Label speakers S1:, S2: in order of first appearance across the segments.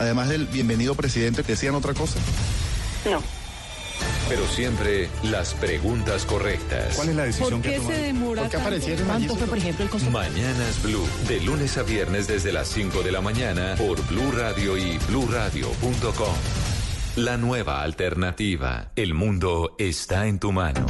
S1: Además del bienvenido presidente, ¿decían otra cosa?
S2: No.
S3: Pero siempre las preguntas correctas.
S1: ¿Cuál es la decisión
S4: ¿Por qué
S1: que
S4: se demora
S1: ¿Por qué aparecieron
S4: ¿Cuánto fue, por ejemplo, el costo?
S3: Mañanas Blue, de lunes a viernes desde las 5 de la mañana por Blue Radio y bluradio.com. La nueva alternativa. El mundo está en tu mano.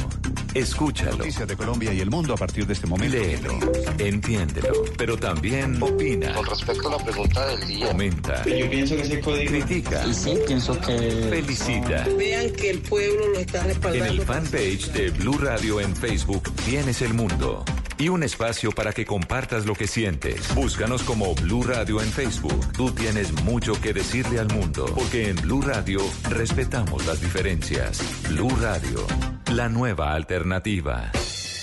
S3: Escúchalo.
S1: Noticias de Colombia y el mundo a partir de este momento.
S3: Léelo, entiéndelo, pero también opina,
S5: Con respecto a la pregunta del día,
S3: comenta,
S5: yo pienso que ese código...
S3: critica,
S5: Sí, pienso que...
S3: felicita.
S2: Vean que el pueblo lo está
S3: En
S2: respaldando.
S3: el fanpage de Blue Radio en Facebook tienes el mundo y un espacio para que compartas lo que sientes. Búscanos como Blue Radio en Facebook. Tú tienes mucho que decirle al mundo, porque en Blue Radio respetamos las diferencias. Blue Radio, la nueva alternativa.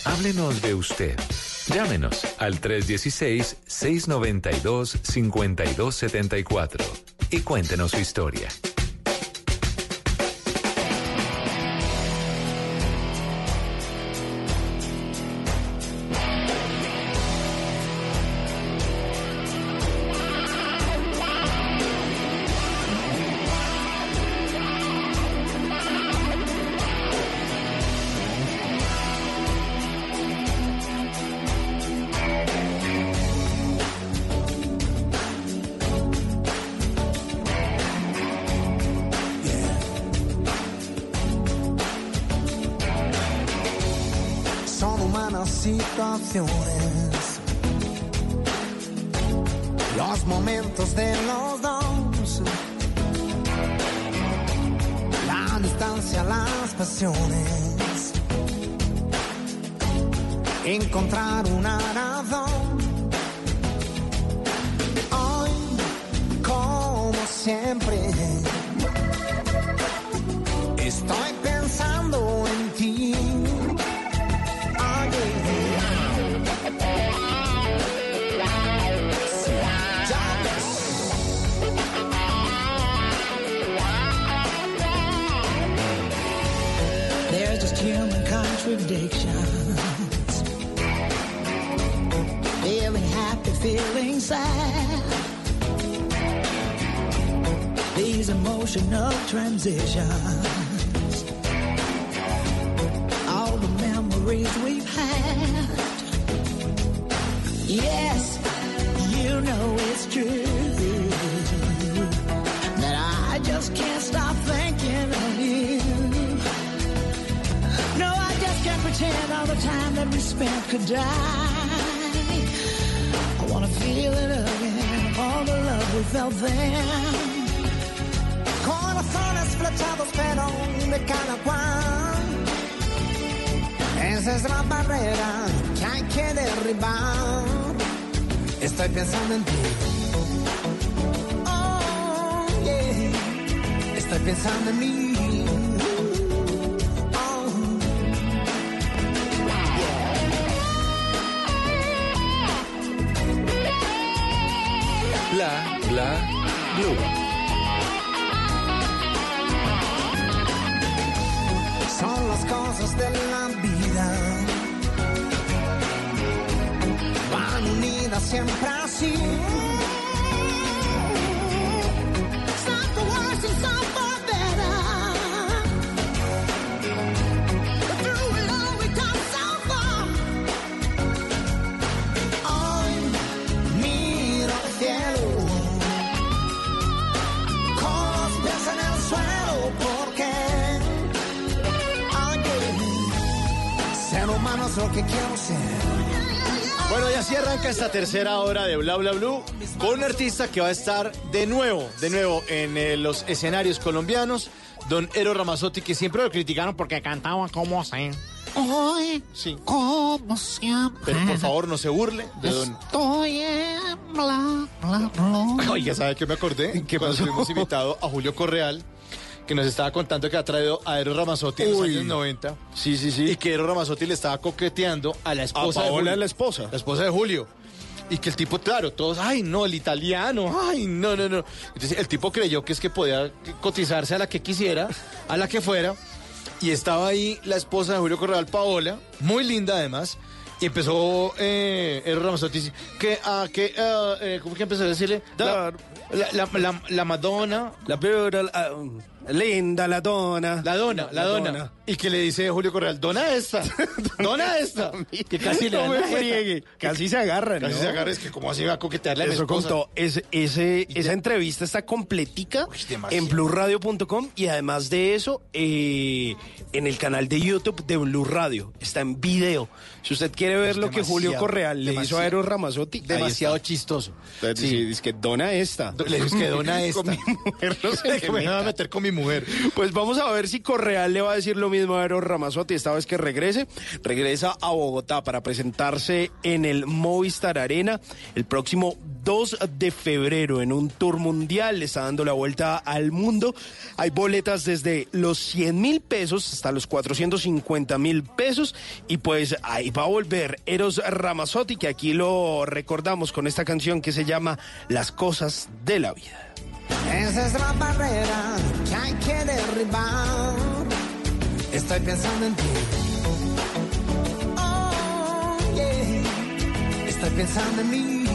S3: Háblenos de usted. Llámenos al 316-692-5274 y cuéntenos su historia.
S6: Situaciones. Los momentos de los dos. La distancia, las pasiones. Encontrar una razón. Hoy, como siempre,
S2: These emotional transitions.
S6: Derribar. Estoy pensando en ti. Oh, yeah. Estoy pensando en mí. Oh.
S3: Bla, bla, blue.
S6: Son las cosas de siempre así. Better. Cielo. Con los en el suelo porque ser humano es lo que quiero ser.
S7: Bueno, ya sí arranca esta tercera hora de Bla Bla Blue con un artista que va a estar de nuevo, de nuevo en eh, los escenarios colombianos, don Ero Ramazotti, que siempre lo criticaron porque cantaba como así.
S8: Hoy,
S7: Sí.
S8: como siempre,
S7: Pero por favor, no se burle de don...
S8: estoy en bla, bla, bla.
S7: Oiga, ¿sabe qué me acordé?
S9: ¿Qué
S7: Cuando
S9: pasó?
S7: fuimos invitados a Julio Correal, que nos estaba contando que ha traído a Eros Ramazzotti en los
S9: Uy.
S7: años 90.
S9: Sí, sí,
S7: Y
S9: sí.
S7: que Eros Ramazzotti le estaba coqueteando a la
S9: A
S7: esposa de
S9: Paola
S7: Julio.
S9: es la esposa.
S7: La esposa de Julio. Y que el tipo, claro, todos, ay, no, el italiano, ay, no, no, no. Entonces el tipo creyó que es que podía cotizarse a la que quisiera, a la que fuera. Y estaba ahí la esposa de Julio Correal, Paola, muy linda además. Y empezó eh, Eros Ramazzotti, que, ah, que, ah, eh, ¿cómo que empezó a decirle? La, la, la, la- la Madonna,
S9: La peor, ah, linda la dona.
S7: la dona, la, dona. Y que le dice Julio Correal, dona esta, dona esta. que casi le
S9: no
S7: jeta.
S9: friegue. Casi se agarran.
S7: Casi
S9: ¿no?
S7: se agarra, es que como así va a coquetearle a mi
S9: Eso contó. Es- ese,
S7: Y
S9: esa entrevista está completica
S7: Uy,
S9: en blueradio.com y además de eso, eh, en el canal de YouTube de Blue Radio. Está en video. Si usted quiere ver
S7: Es
S9: lo que Julio Correal le hizo a Eros Ramazzotti, ahí
S7: Demasiado chistoso.
S9: Sí, es que dona esta.
S7: Le dijo, es que dona esta.
S9: Con mi mujer no se
S7: que me va a meter con mi mujer.
S9: Pues vamos a ver si Correal le va a decir lo mismo a Eros Ramazzotti esta vez que regrese. Regresa a Bogotá para presentarse en el Movistar Arena el próximo 2 de febrero en un tour mundial. Le está dando la vuelta al mundo. Hay boletas desde los 100 mil pesos hasta los 450 mil pesos. Y pues ahí va a volver Eros Ramazzotti, que aquí lo recordamos con esta canción que se llama Las cosas de la vida.
S6: Esa es la barrera que hay que derribar. Estoy pensando en ti. Oh, yeah. Estoy pensando en mí.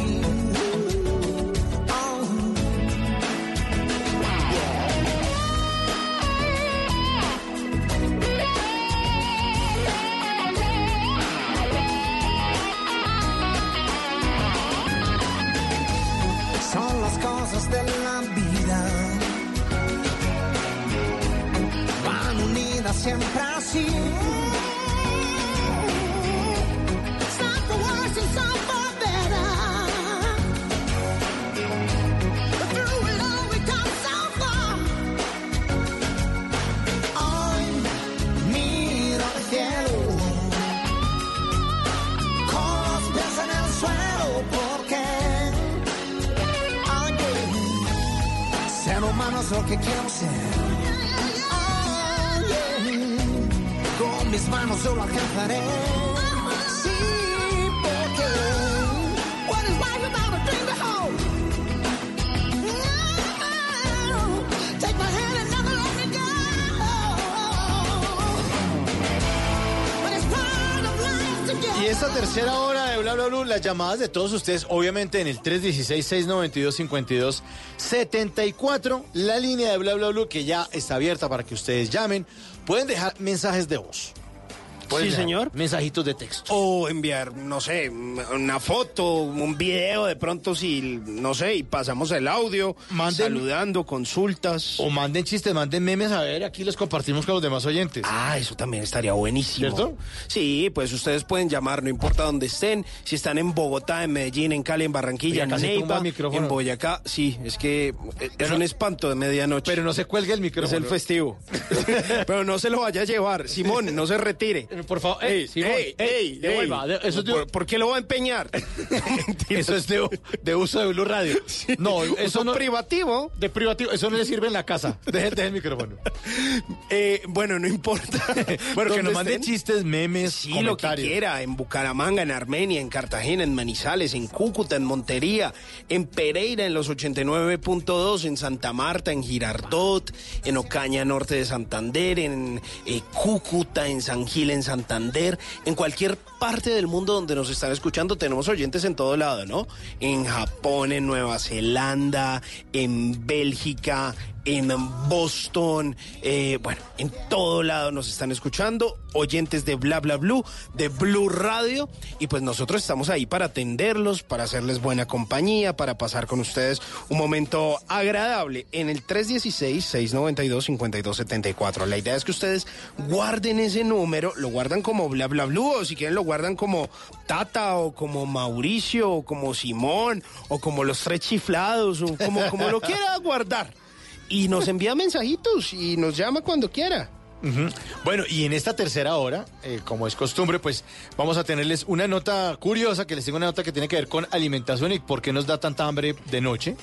S6: Siempre así. Some for worse and some for better. Through it all we come so far. Hoy miro al cielo. Con los pies en el suelo porque Oye, ser humano es lo que quiero ser. Mis manos yo lo alcanzaré. Take my hand and life.
S7: Y esta tercera hora de Bla Bla Blue, las llamadas de todos ustedes, obviamente en el 316-692-5274, la línea de Bla Bla Blue que ya está abierta para que ustedes llamen, pueden dejar mensajes de voz. Pueden
S9: Sí, señor.
S7: Mensajitos de texto.
S9: O enviar, no sé, una foto, un video, de pronto si, no sé, y pasamos el audio,
S7: Manden-
S9: saludando, consultas.
S7: O manden chistes, manden memes, a ver, aquí los compartimos con los demás oyentes.
S9: Ah, eso también estaría buenísimo.
S7: ¿Cierto?
S9: Sí, pues ustedes pueden llamar, no importa dónde estén, si están en Bogotá, en Medellín, en Cali, en Barranquilla, en Neiva, en Boyacá. Sí, es que eh, es un espanto de medianoche.
S7: Pero no se cuelgue el
S9: es
S7: micrófono.
S9: el festivo. Pero no se lo vaya a llevar. Simón, no se retire.
S7: Por favor, ey, Simón,
S9: ey, ey,
S7: devuelva. eso es de-
S9: ¿Por, por qué lo va a empeñar?
S7: Eso es de, de uso de Blue Radio. No, eso no.
S9: privativo.
S7: De privativo, eso no le sirve en la casa. Deje, deje el micrófono.
S9: Eh, bueno, no importa.
S7: Bueno, que
S9: ¿Dónde
S7: nos mande chistes, memes,
S9: Sí, lo que quiera, en Bucaramanga, en Armenia, en Cartagena, en Manizales, en Cúcuta, en Montería, en Pereira, en los 89.2, en Santa Marta, en Girardot, en Ocaña Norte de Santander, en eh, Cúcuta, en San Gil, en Santander, en cualquier parte del mundo donde nos están escuchando, tenemos oyentes en todo lado, ¿no? En Japón, en Nueva Zelanda, en Bélgica, en Boston, eh, bueno, en todo lado nos están escuchando, oyentes de Bla Bla Blue, de Blue Radio, y pues nosotros estamos ahí para atenderlos, para hacerles buena compañía, para pasar con ustedes un momento agradable en el 316-692-5274. La idea es que ustedes guarden ese número, lo guardan como Bla Bla Blue, o si quieren lo guardan como Tata, o como Mauricio, o como Simón, o como los tres chiflados, o como, como lo quiera guardar y nos envía mensajitos y nos llama cuando quiera.
S7: Bueno, y en esta tercera hora, eh, como es costumbre, pues vamos a tenerles una nota curiosa, que les tengo una nota que tiene que ver con alimentación y por qué nos da tanta hambre de noche.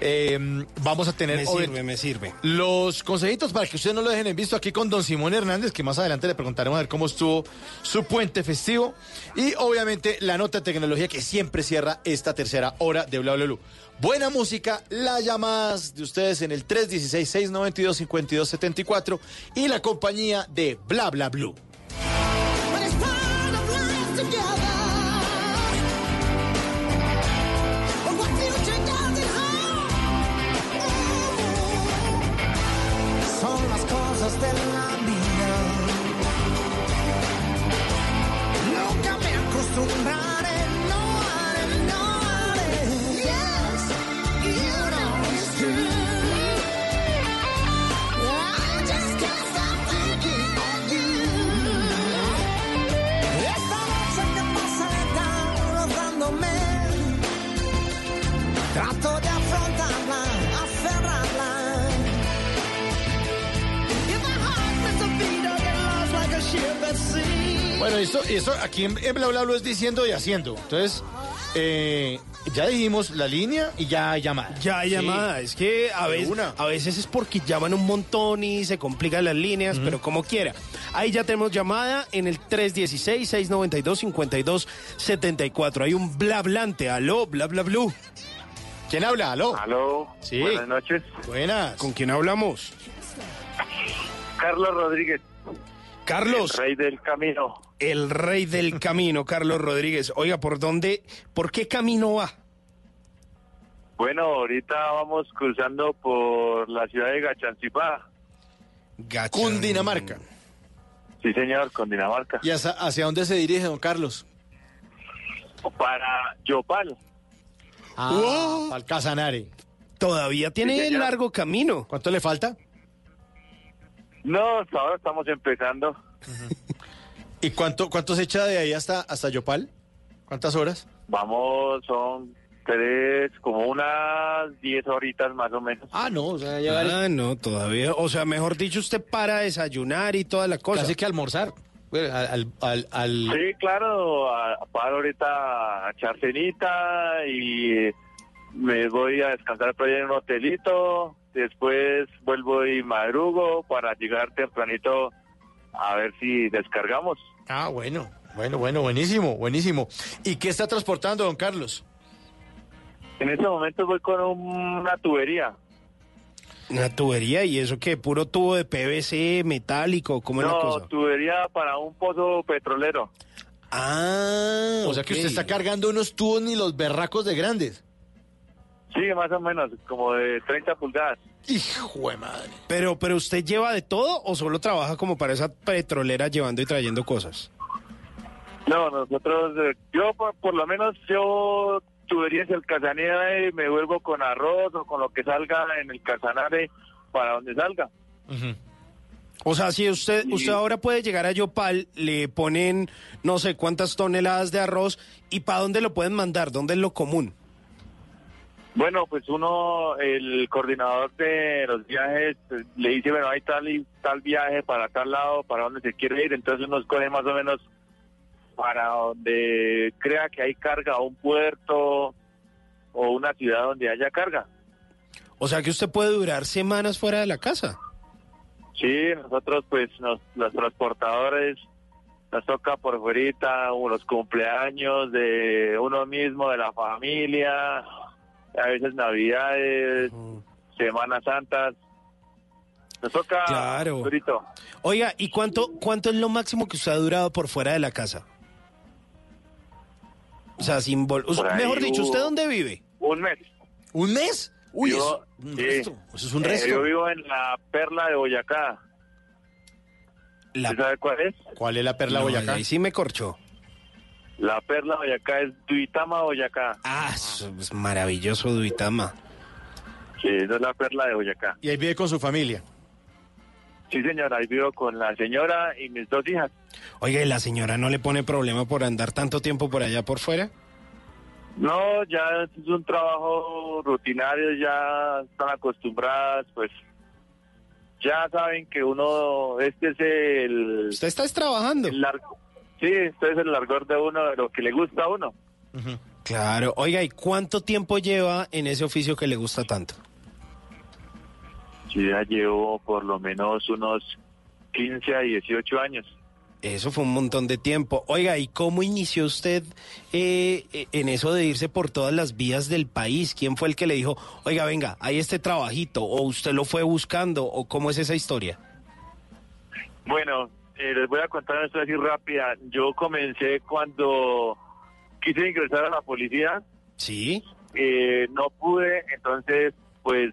S7: Eh, vamos a tener
S9: Me sirve, me sirve.
S7: los consejitos para que ustedes no lo dejen en visto aquí con don Simón Hernández, que más adelante le preguntaremos a ver cómo estuvo su puente festivo. Y obviamente la nota de tecnología que siempre cierra esta tercera hora de Bla Bla Blue. Buena música, las llamadas de ustedes en el 316-692-5274 y la compañía de Bla Bla Blue. Bueno, esto, esto aquí en, en Bla Bla Blue es diciendo y haciendo. Entonces, eh, ya dijimos la línea y ya hay llamada.
S9: Ya hay
S7: Sí.
S9: llamada, es que a veces,
S7: una.
S9: a veces es porque llaman un montón y se complican las líneas, pero como quiera. Ahí ya tenemos llamada en el 316-692-5274. Hay un blablante, aló, bla bla blue.
S7: ¿Quién habla? ¿Aló?
S10: Aló,
S7: Sí.
S10: buenas noches.
S7: Buenas.
S9: ¿Con quién hablamos?
S10: Carlos Rodríguez,
S9: Carlos,
S10: rey del camino.
S9: El rey del camino, Carlos Rodríguez. Oiga, ¿por dónde, por qué camino va?
S10: Bueno, ahorita vamos cruzando por la ciudad de Gachancipá.
S9: Gachan-
S7: Cundinamarca.
S10: Sí, señor, con Dinamarca.
S7: ¿Y hacia, hacia dónde se dirige, don Carlos?
S10: Para Yopal.
S7: Ah, al Casanare.
S9: Todavía tiene
S10: Sí,
S9: largo camino.
S7: ¿Cuánto le falta?
S10: No, hasta ahora estamos empezando.
S7: ¿Y cuánto, cuánto se echa de ahí hasta, hasta Yopal? ¿Cuántas horas?
S10: Vamos, son tres, como unas diez horitas más o menos.
S7: Ah, no, o sea, llegar
S9: Ah, no, todavía. O sea, mejor dicho, usted para desayunar y toda la cosa.
S7: casi que almorzar. Bueno, al, al, al-
S10: Sí, claro, a- paro ahorita a echar cenita y me voy a descansar por ahí en un hotelito. Después vuelvo y madrugo para llegar tempranito a ver si descargamos.
S7: Ah, bueno, bueno, bueno, buenísimo, buenísimo. ¿Y qué está transportando, don Carlos?
S10: En este momento voy con una tubería.
S9: Una tubería y eso que puro tubo de PVC metálico, ¿cómo es la
S10: No,
S9: cosa?
S10: tubería para un pozo petrolero.
S9: Ah,
S7: O sea que usted está cargando unos tubos ni los berracos de grandes.
S10: Sí, más o menos, como de 30 pulgadas.
S7: Hijo de madre.
S9: Pero, pero usted lleva de todo o solo trabaja como para esa petrolera llevando y trayendo cosas.
S10: No, nosotros, eh, yo por, por lo menos, yo tuberías el Casanare y me vuelvo con arroz o con lo que salga en el Casanare para donde salga.
S9: O sea, si usted,
S10: Sí.
S9: usted ahora puede llegar a Yopal, le ponen no sé cuántas toneladas de arroz y para dónde lo pueden mandar, dónde es lo común.
S10: Bueno, pues uno, el coordinador de los viajes, pues, le dice, bueno, hay tal y tal viaje para tal lado, para donde se quiere ir, entonces uno escoge más o menos para donde crea que hay carga, un puerto o una ciudad donde haya carga.
S9: O sea que usted puede durar semanas fuera de la casa.
S10: Sí, nosotros pues nos, los transportadores nos toca por fuera los cumpleaños de uno mismo, de la familia, a veces navidades, Semanas Santas. Nos toca
S9: Claro.
S10: durito.
S9: Oiga, ¿y cuánto, cuánto es lo máximo que usted ha durado por fuera de la casa? O sea, sin vol-
S10: Por ahí
S9: Mejor dicho, ¿usted dónde vive?
S10: Un mes.
S7: ¿Un mes? Uy, eso, un
S10: sí.
S7: resto. Eso es un
S10: Eh,
S7: resto.
S10: yo vivo en la Perla de Boyacá.
S9: La-
S10: ¿Usted sabe cuál es?
S7: ¿Cuál es la perla
S9: No,
S7: Boyacá?
S9: Ahí sí me corchó.
S10: La Perla de Boyacá es Duitama, Boyacá.
S9: Ah, eso es maravilloso, Duitama.
S10: Sí, esa es la Perla de Boyacá.
S7: Y ahí vive con su familia.
S10: Sí, señora, ahí vivo con la señora y mis dos hijas.
S9: Oiga, ¿y la señora no le pone problema por andar tanto tiempo por allá por fuera?
S10: No, ya es un trabajo rutinario, ya están acostumbradas, pues ya saben que uno, este es el...
S9: Usted está trabajando.
S10: el largo. Sí, este es el largor de uno, de lo que le gusta a uno.
S9: Claro. Oiga, ¿y cuánto tiempo lleva en ese oficio que le gusta tanto?
S10: Yo ya llevo por lo menos unos 15 a 18 años.
S9: Eso fue un montón de tiempo. Oiga, ¿y cómo inició usted eh, en eso de irse por todas las vías del país? ¿Quién fue el que le dijo, oiga, venga, hay este trabajito? ¿O usted lo fue buscando? ¿O cómo es esa historia?
S10: Bueno, eh, les voy a contar una historia así rápida. Yo comencé cuando quise ingresar a la policía.
S9: Sí.
S10: Eh, no pude, entonces, pues,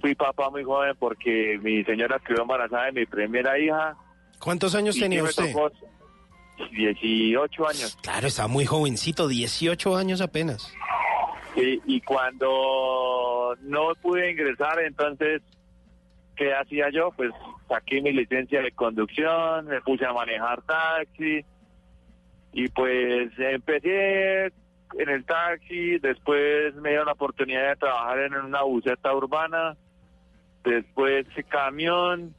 S10: fui papá muy joven porque mi señora quedó embarazada de mi primera hija.
S9: ¿Cuántos años tenía usted?
S10: tocó 18 años.
S9: Claro, estaba muy jovencito, 18 años apenas.
S10: Y, y cuando no pude ingresar, entonces, ¿qué hacía yo? Pues saqué mi licencia de conducción, me puse a manejar taxi y pues empecé en el taxi, después me dieron la oportunidad de trabajar en una buseta urbana, después camión.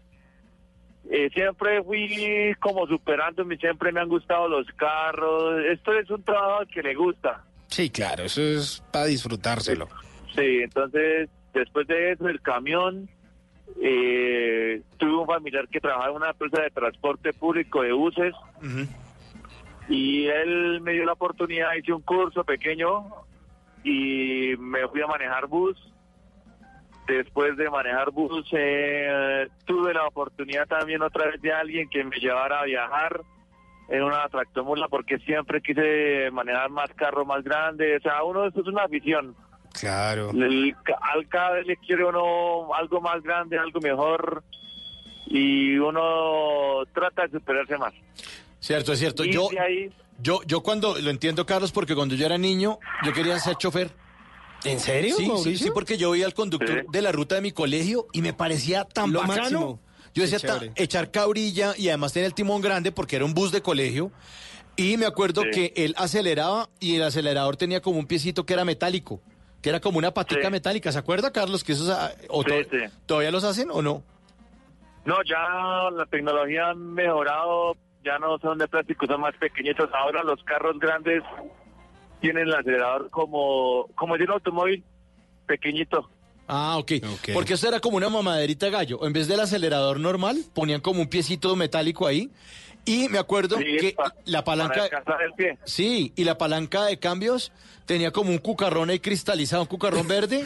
S10: Eh, siempre fui como superándome, siempre me han gustado los carros. Esto es un trabajo que le gusta.
S9: Sí, claro, eso es para disfrutárselo.
S10: Sí, entonces después de eso el camión, eh, tuve un familiar que trabajaba en una empresa de transporte público de buses y él me dio la oportunidad, hice un curso pequeño y me fui a manejar bus. Después de manejar bus eh, tuve la oportunidad también otra vez de alguien que me llevara a viajar en una tractomula porque siempre quise manejar más carro más grande. O sea, uno esto es una afición.
S9: Claro.
S10: El- al cada vez le quiere uno algo más grande, algo mejor y uno trata de superarse más.
S7: Cierto, es cierto.
S10: Y
S7: Yo,
S10: de ahí,
S7: yo, yo cuando, lo entiendo, Carlos, porque cuando yo era niño, yo quería ser chofer.
S9: ¿En serio,
S7: Sí, sí,
S9: Mauricio?
S7: sí, porque yo veía al conductor
S10: Sí.
S7: de la ruta de mi colegio y me parecía tan
S9: Lo
S7: bacano.
S9: máximo.
S7: Yo decía, ta- echar cabrilla y además tenía el timón grande porque era un bus de colegio. Y me acuerdo
S10: Sí.
S7: que él aceleraba y el acelerador tenía como un piecito que era metálico, que era como una patica
S10: Sí.
S7: metálica. ¿Se acuerda, Carlos, que esos ah, o
S10: Sí,
S7: to-
S10: sí.
S7: todavía los hacen o no?
S10: no, ya la tecnología ha mejorado, ya no son de plástico, son más pequeñitos. Ahora los carros grandes tienen el acelerador como, como de un automóvil pequeñito.
S7: Ah, ok.
S9: Ok.
S7: Porque eso era como una mamaderita de gallo. En vez del acelerador normal, ponían como un piecito metálico ahí. Y me acuerdo
S10: Sí,
S7: que
S10: pa-
S7: la palanca...
S10: Para el pie.
S7: Sí, y la palanca de cambios tenía como un cucarrón ahí cristalizado, un cucarrón verde.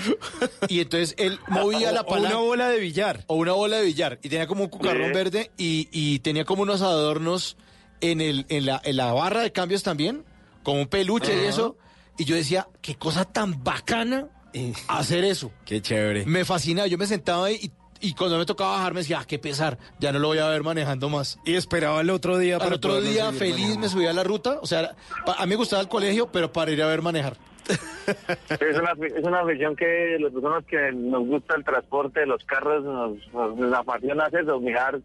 S7: y entonces él movía la
S9: O
S7: palanca.
S9: una bola de billar.
S7: o una bola de billar. Y tenía como un cucarrón
S10: Sí.
S7: verde y, y tenía como unos adornos en, el, en, la, en la barra de cambios también, como un peluche y eso. Y yo decía, qué cosa tan bacana hacer eso.
S9: Qué chévere.
S7: Me fascinaba, yo me sentaba ahí y, y cuando me tocaba bajar me decía, ah, qué pesar, ya no lo voy a ver manejando más.
S9: Y esperaba el otro día
S7: Al
S9: para
S7: otro
S9: poderlo
S7: día feliz
S9: manejando.
S7: me subía a la ruta, o sea, a mí me gustaba el colegio, pero para ir a ver manejar.
S10: Es una, es una afición que las personas que nos gusta el transporte de los carros nos, nos, nos apasiona eso, mirar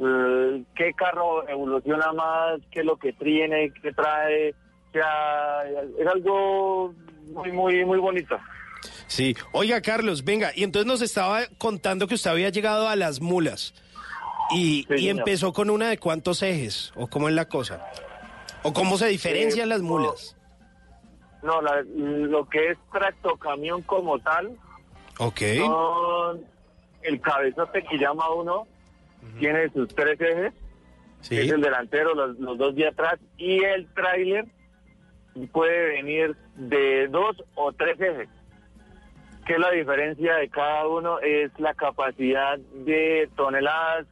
S10: eh, qué carro evoluciona más, qué es lo que tiene, qué trae. O sea, es algo muy, muy, muy bonito.
S9: Sí. Oiga, Carlos, venga, y entonces nos estaba contando que usted había llegado a las mulas. Y,
S10: Sí,
S9: y
S10: señor.
S9: empezó con una de cuántos ejes, o cómo es la cosa. O cómo se diferencian
S10: Eh,
S9: las mulas.
S10: No, la- lo que es tractocamión como tal,
S9: Ok.
S10: son el cabezote que llama uno, tiene sus tres ejes, que es el delantero, los, los dos de atrás, y el tráiler puede venir de dos o tres ejes. Que la diferencia de cada uno es la capacidad de toneladas.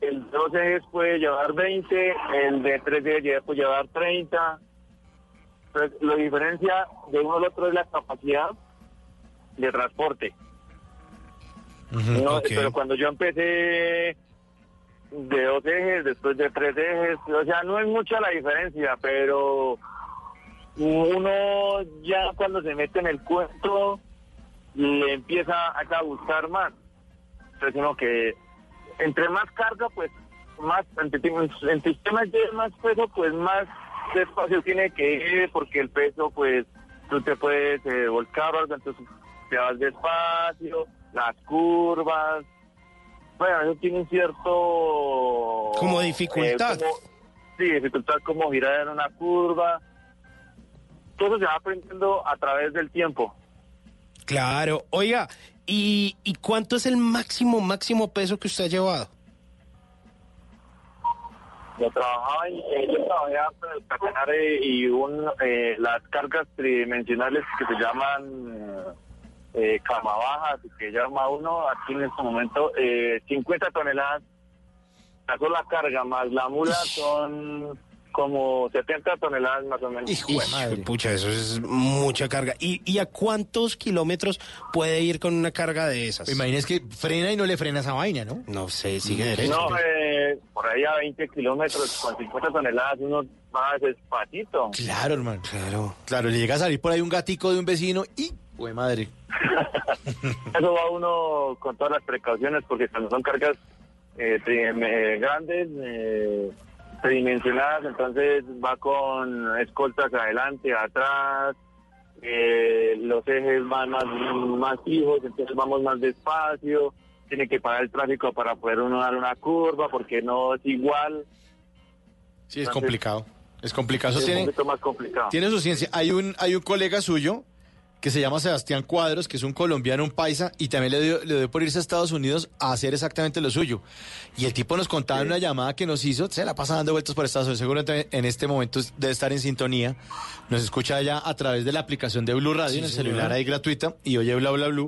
S10: El de dos ejes puede llevar 20, el de tres ejes puede llevar 30. Entonces, la diferencia de uno al otro es la capacidad de transporte. No. Pero cuando yo empecé de dos ejes, después de tres ejes, o sea, no es mucha la diferencia, pero uno ya cuando se mete en el cuento le empieza a gustar más. Entonces uno que entre más carga, pues más, entre, entre usted más lleve más peso, pues más despacio tiene que ir, porque el peso, pues tú te puedes eh, volcar o algo, entonces te vas despacio, las curvas, Bueno, eso tiene un cierto...
S9: Como dificultad.
S10: eh, como- sí, dificultad como girar en una curva. Todo se va aprendiendo a través del tiempo.
S9: Claro. Oiga, ¿y, ¿y cuánto es el máximo, máximo peso que usted ha llevado?
S10: Yo trabajaba en, eh, yo trabajé en el y un, eh, las cargas tridimensionales que se llaman eh, cama baja, que llama uno aquí en este momento, eh, 50 toneladas. La sola carga más la mula son como 70 toneladas más o menos.
S9: Hijo de madre. Pucha, eso es mucha carga. ¿Y, y a cuántos kilómetros puede ir con una carga de esas?
S7: Imagínese que frena y no le frena esa vaina, ¿no?
S9: No sé, sigue derecho.
S10: No, eh, por ahí a 20 kilómetros con 50 toneladas uno va despacito.
S7: Claro, hermano.
S9: Claro.
S7: Claro, le llega a salir por ahí un gatico de un vecino y... ¡Güey, madre!
S10: Eso va uno con todas las precauciones porque cuando son cargas eh, eh, grandes, eh, tridimensionadas, entonces va con escoltas adelante, atrás, eh, los ejes van más, más fijos, entonces vamos más despacio, tiene que parar el tráfico para poder uno dar una curva porque no es igual,
S7: Sí, es
S10: Entonces-
S7: complicado. Es complicado. Eso
S10: es un
S7: tiene,
S10: poquito más complicado.
S7: tiene su ciencia. Hay un, hay un colega suyo que se llama Sebastián Cuadros, que es un colombiano, un paisa, y también le dio, le dio por irse a Estados Unidos a hacer exactamente lo suyo. Y el tipo nos contaba en una llamada que nos hizo, se la pasa dando vueltas por Estados Unidos, seguramente en este momento debe estar en sintonía, nos escucha ya a través de la aplicación de Blue Radio
S9: Sí,
S7: en el celular ahí gratuita, y oye bla bla bla.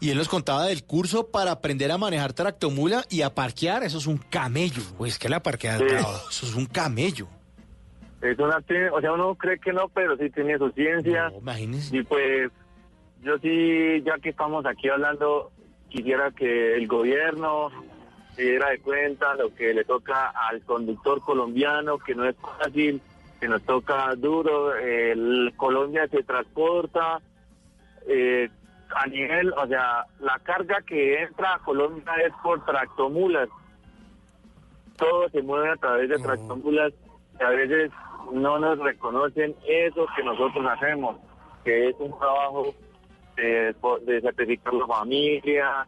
S7: Y él nos contaba del curso para aprender a manejar tractomula y a parquear, eso es un camello.
S9: Pues que la parqueada
S10: Sí.
S7: Eso es un camello.
S10: Es una, o sea, uno cree que no, pero sí tiene su ciencia.
S7: No, imagínese.
S10: Y pues yo sí, ya que estamos aquí hablando, quisiera que el gobierno se diera de cuenta lo que le toca al conductor colombiano, que no es fácil, que nos toca duro. El Colombia se transporta eh, a nivel, o sea, la carga que entra a Colombia es por tractomulas. Todo se mueve a través de tractomulas y a veces no nos reconocen eso que nosotros hacemos, que es un trabajo de, de certificar la familia,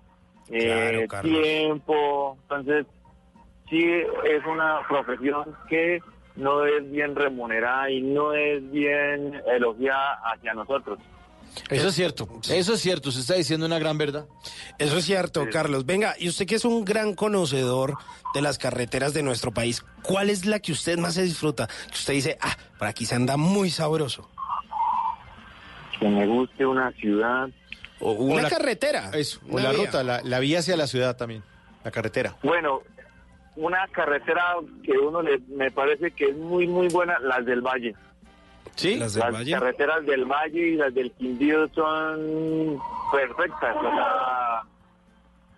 S10: eh,
S9: Claro,
S10: tiempo. Entonces, sí es una profesión que no es bien remunerada y no es bien elogiada hacia nosotros.
S7: Eso es cierto, eso es cierto, usted está diciendo una gran verdad.
S9: Eso es cierto, Carlos. Venga, y usted que es un gran conocedor de las carreteras de nuestro país, ¿cuál es la que usted más se disfruta? Que usted dice, ah, por aquí se anda muy sabroso.
S10: Que me guste una ciudad.
S9: O una
S7: la-
S9: carretera.
S7: Eso, o
S9: una
S7: la
S9: vía.
S7: ruta, la, la vía hacia la ciudad también, la carretera.
S10: Bueno, una carretera que uno le, me parece que es muy, muy buena, las del Valle.
S7: ¿Sí?
S9: Las del
S10: Las
S9: Valle.
S10: carreteras del Valle y las del Quindío son perfectas. O sea,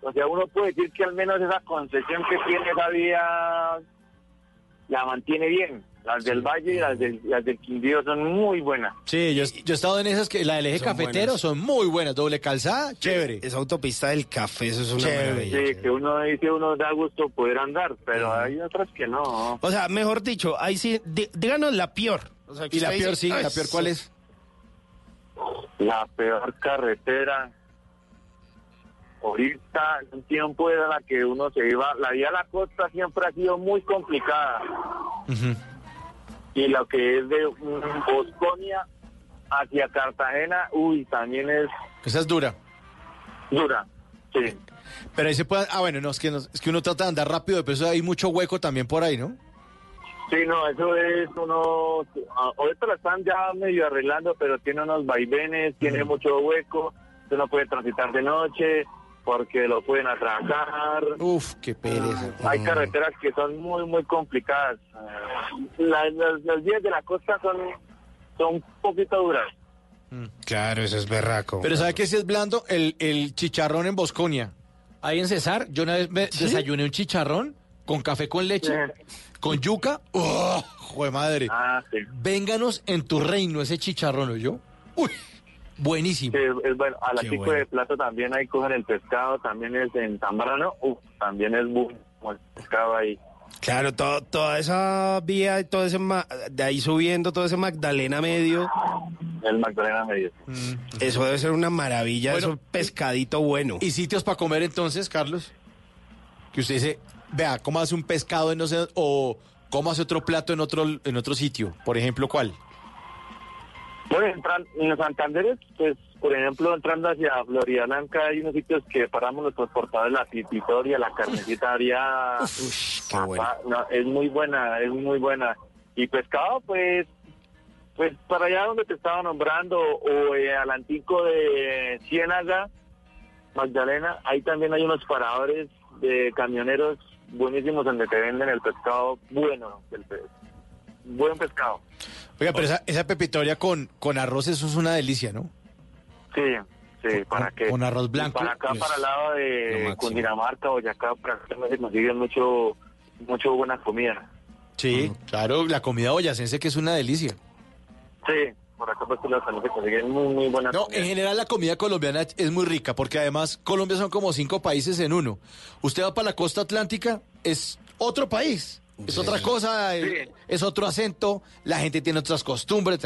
S10: o sea, uno puede decir que al menos esa concesión que tiene esa vía la mantiene bien. Las del Valle y las del, las del Quindío son muy buenas.
S7: Sí, yo, yo he estado en esas que la del eje
S9: Son
S7: cafetero
S9: buenas.
S7: son muy buenas, doble calzada, chévere.
S9: Esa autopista del café, eso es una
S7: Chévere.
S9: maravilla.
S10: Sí, que uno dice, uno da gusto poder andar, pero hay otras que no.
S9: O sea, mejor dicho, ahí sí, dí- díganos la peor. O sea, que
S7: Y la peor,
S9: dice,
S7: sí,
S9: "Ay,
S7: la peor, ¿cuál es?
S10: La peor carretera. Ahorita, en un tiempo era la que uno se iba. La vía a la costa siempre ha sido muy complicada. Y lo que es de Bosconia hacia Cartagena, uy, también es
S7: Esa es dura.
S10: dura. Sí.
S7: Pero ahí se puede, ah bueno, no, es que, no- es que uno trata de andar rápido, pero eso hay mucho hueco también por ahí, ¿no?
S10: Sí, no, eso es uno. ah, Ahorita la están ya medio arreglando, pero tiene unos vaivenes, tiene mucho hueco. Usted no puede transitar de noche porque lo pueden atracar.
S7: Uf, qué pereza.
S10: Hay carreteras que son muy, muy complicadas. Las, las, las vías de la costa son, son un poquito duras.
S9: Claro, eso es berraco.
S7: Pero ¿sabe qué si es blando? El, el chicharrón en Bosconia. Ahí en Cesar, yo una vez me desayuné un chicharrón con café con leche, con yuca. ¡Oh, jue madre!
S10: Ah, sí.
S7: Vénganos en tu reino ese chicharrón, yo. Uy, buenísimo.
S10: Sí, es bueno. A
S9: Qué
S10: 5
S9: bueno.
S10: de plato también ahí cogen el pescado, también es en Zambrano. Uf, también es bueno el pescado ahí.
S9: Claro, todo, toda esa vía, y todo ese ma- de ahí subiendo, todo ese Magdalena medio,
S10: El Magdalena Medio.
S9: eso debe ser una maravilla,
S7: Bueno,
S9: eso pescadito bueno.
S7: ¿Y sitios para comer entonces, Carlos? Que usted dice, vea, ¿cómo hace un pescado en no sé, o cómo hace otro plato en otro, en otro sitio? Por ejemplo, ¿cuál?
S10: Bueno, en los Santanderes, pues, por ejemplo, entrando hacia Florida Blanca, hay unos sitios que paramos los transportadores, la pipitoria, la carnecitaria.
S9: qué bueno.
S10: No, es muy buena, es muy buena. Y pescado, pues, pues para allá donde te estaba nombrando, o eh, al antico de Ciénaga, Magdalena, ahí también hay unos paradores de camioneros buenísimos donde te venden el pescado bueno, el pe- buen pescado.
S7: Oiga, pero esa, esa pepitoria con, con arroz, eso es una delicia, ¿no?
S10: Sí, sí, para que
S7: con arroz blanco,
S10: Para acá,
S7: pues,
S10: para el lado de. Cundinamarca, Boyacá, prácticamente consiguen mucho, mucho buena comida.
S7: Sí, claro, la comida boyacense que es una delicia.
S10: Sí, por acá pues los se consiguen muy,
S7: No,
S10: comida.
S7: en general la comida colombiana es muy rica porque además Colombia son como cinco países en uno. Usted va para la costa atlántica, es otro país. Es otra cosa, es, es otro acento, la gente tiene otras costumbres.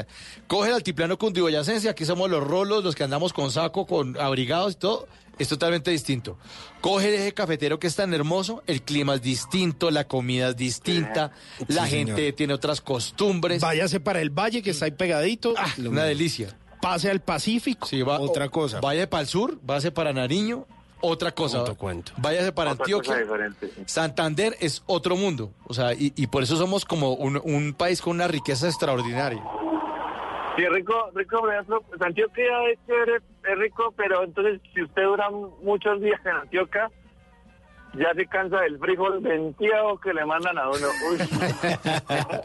S7: Coge el altiplano cundiboyacense, aquí somos los rolos, los que andamos con saco, con abrigados y todo, es totalmente distinto. Coge el eje cafetero que es tan hermoso, el clima es distinto, la comida es distinta, la
S9: Sí,
S7: gente
S9: señor.
S7: tiene otras costumbres.
S9: Váyase para el valle que está ahí pegadito.
S7: Ah, una delicia.
S9: Pase al Pacífico.
S7: Sí, va-
S9: otra cosa.
S7: Vaya para el sur, váyase para Nariño, otra cosa.
S9: Otro cuento.
S7: Váyase para
S10: Otra cosa
S7: Antioquia.
S10: sí.
S7: Santander es otro mundo. O sea, y, y por eso somos como un, un país con una riqueza extraordinaria.
S10: Sí, rico, rico, pues, Antioquia es chévere, es rico, pero entonces si usted dura muchos días en Antioquia, ya se cansa del frijol venteado que le mandan a uno. Uy.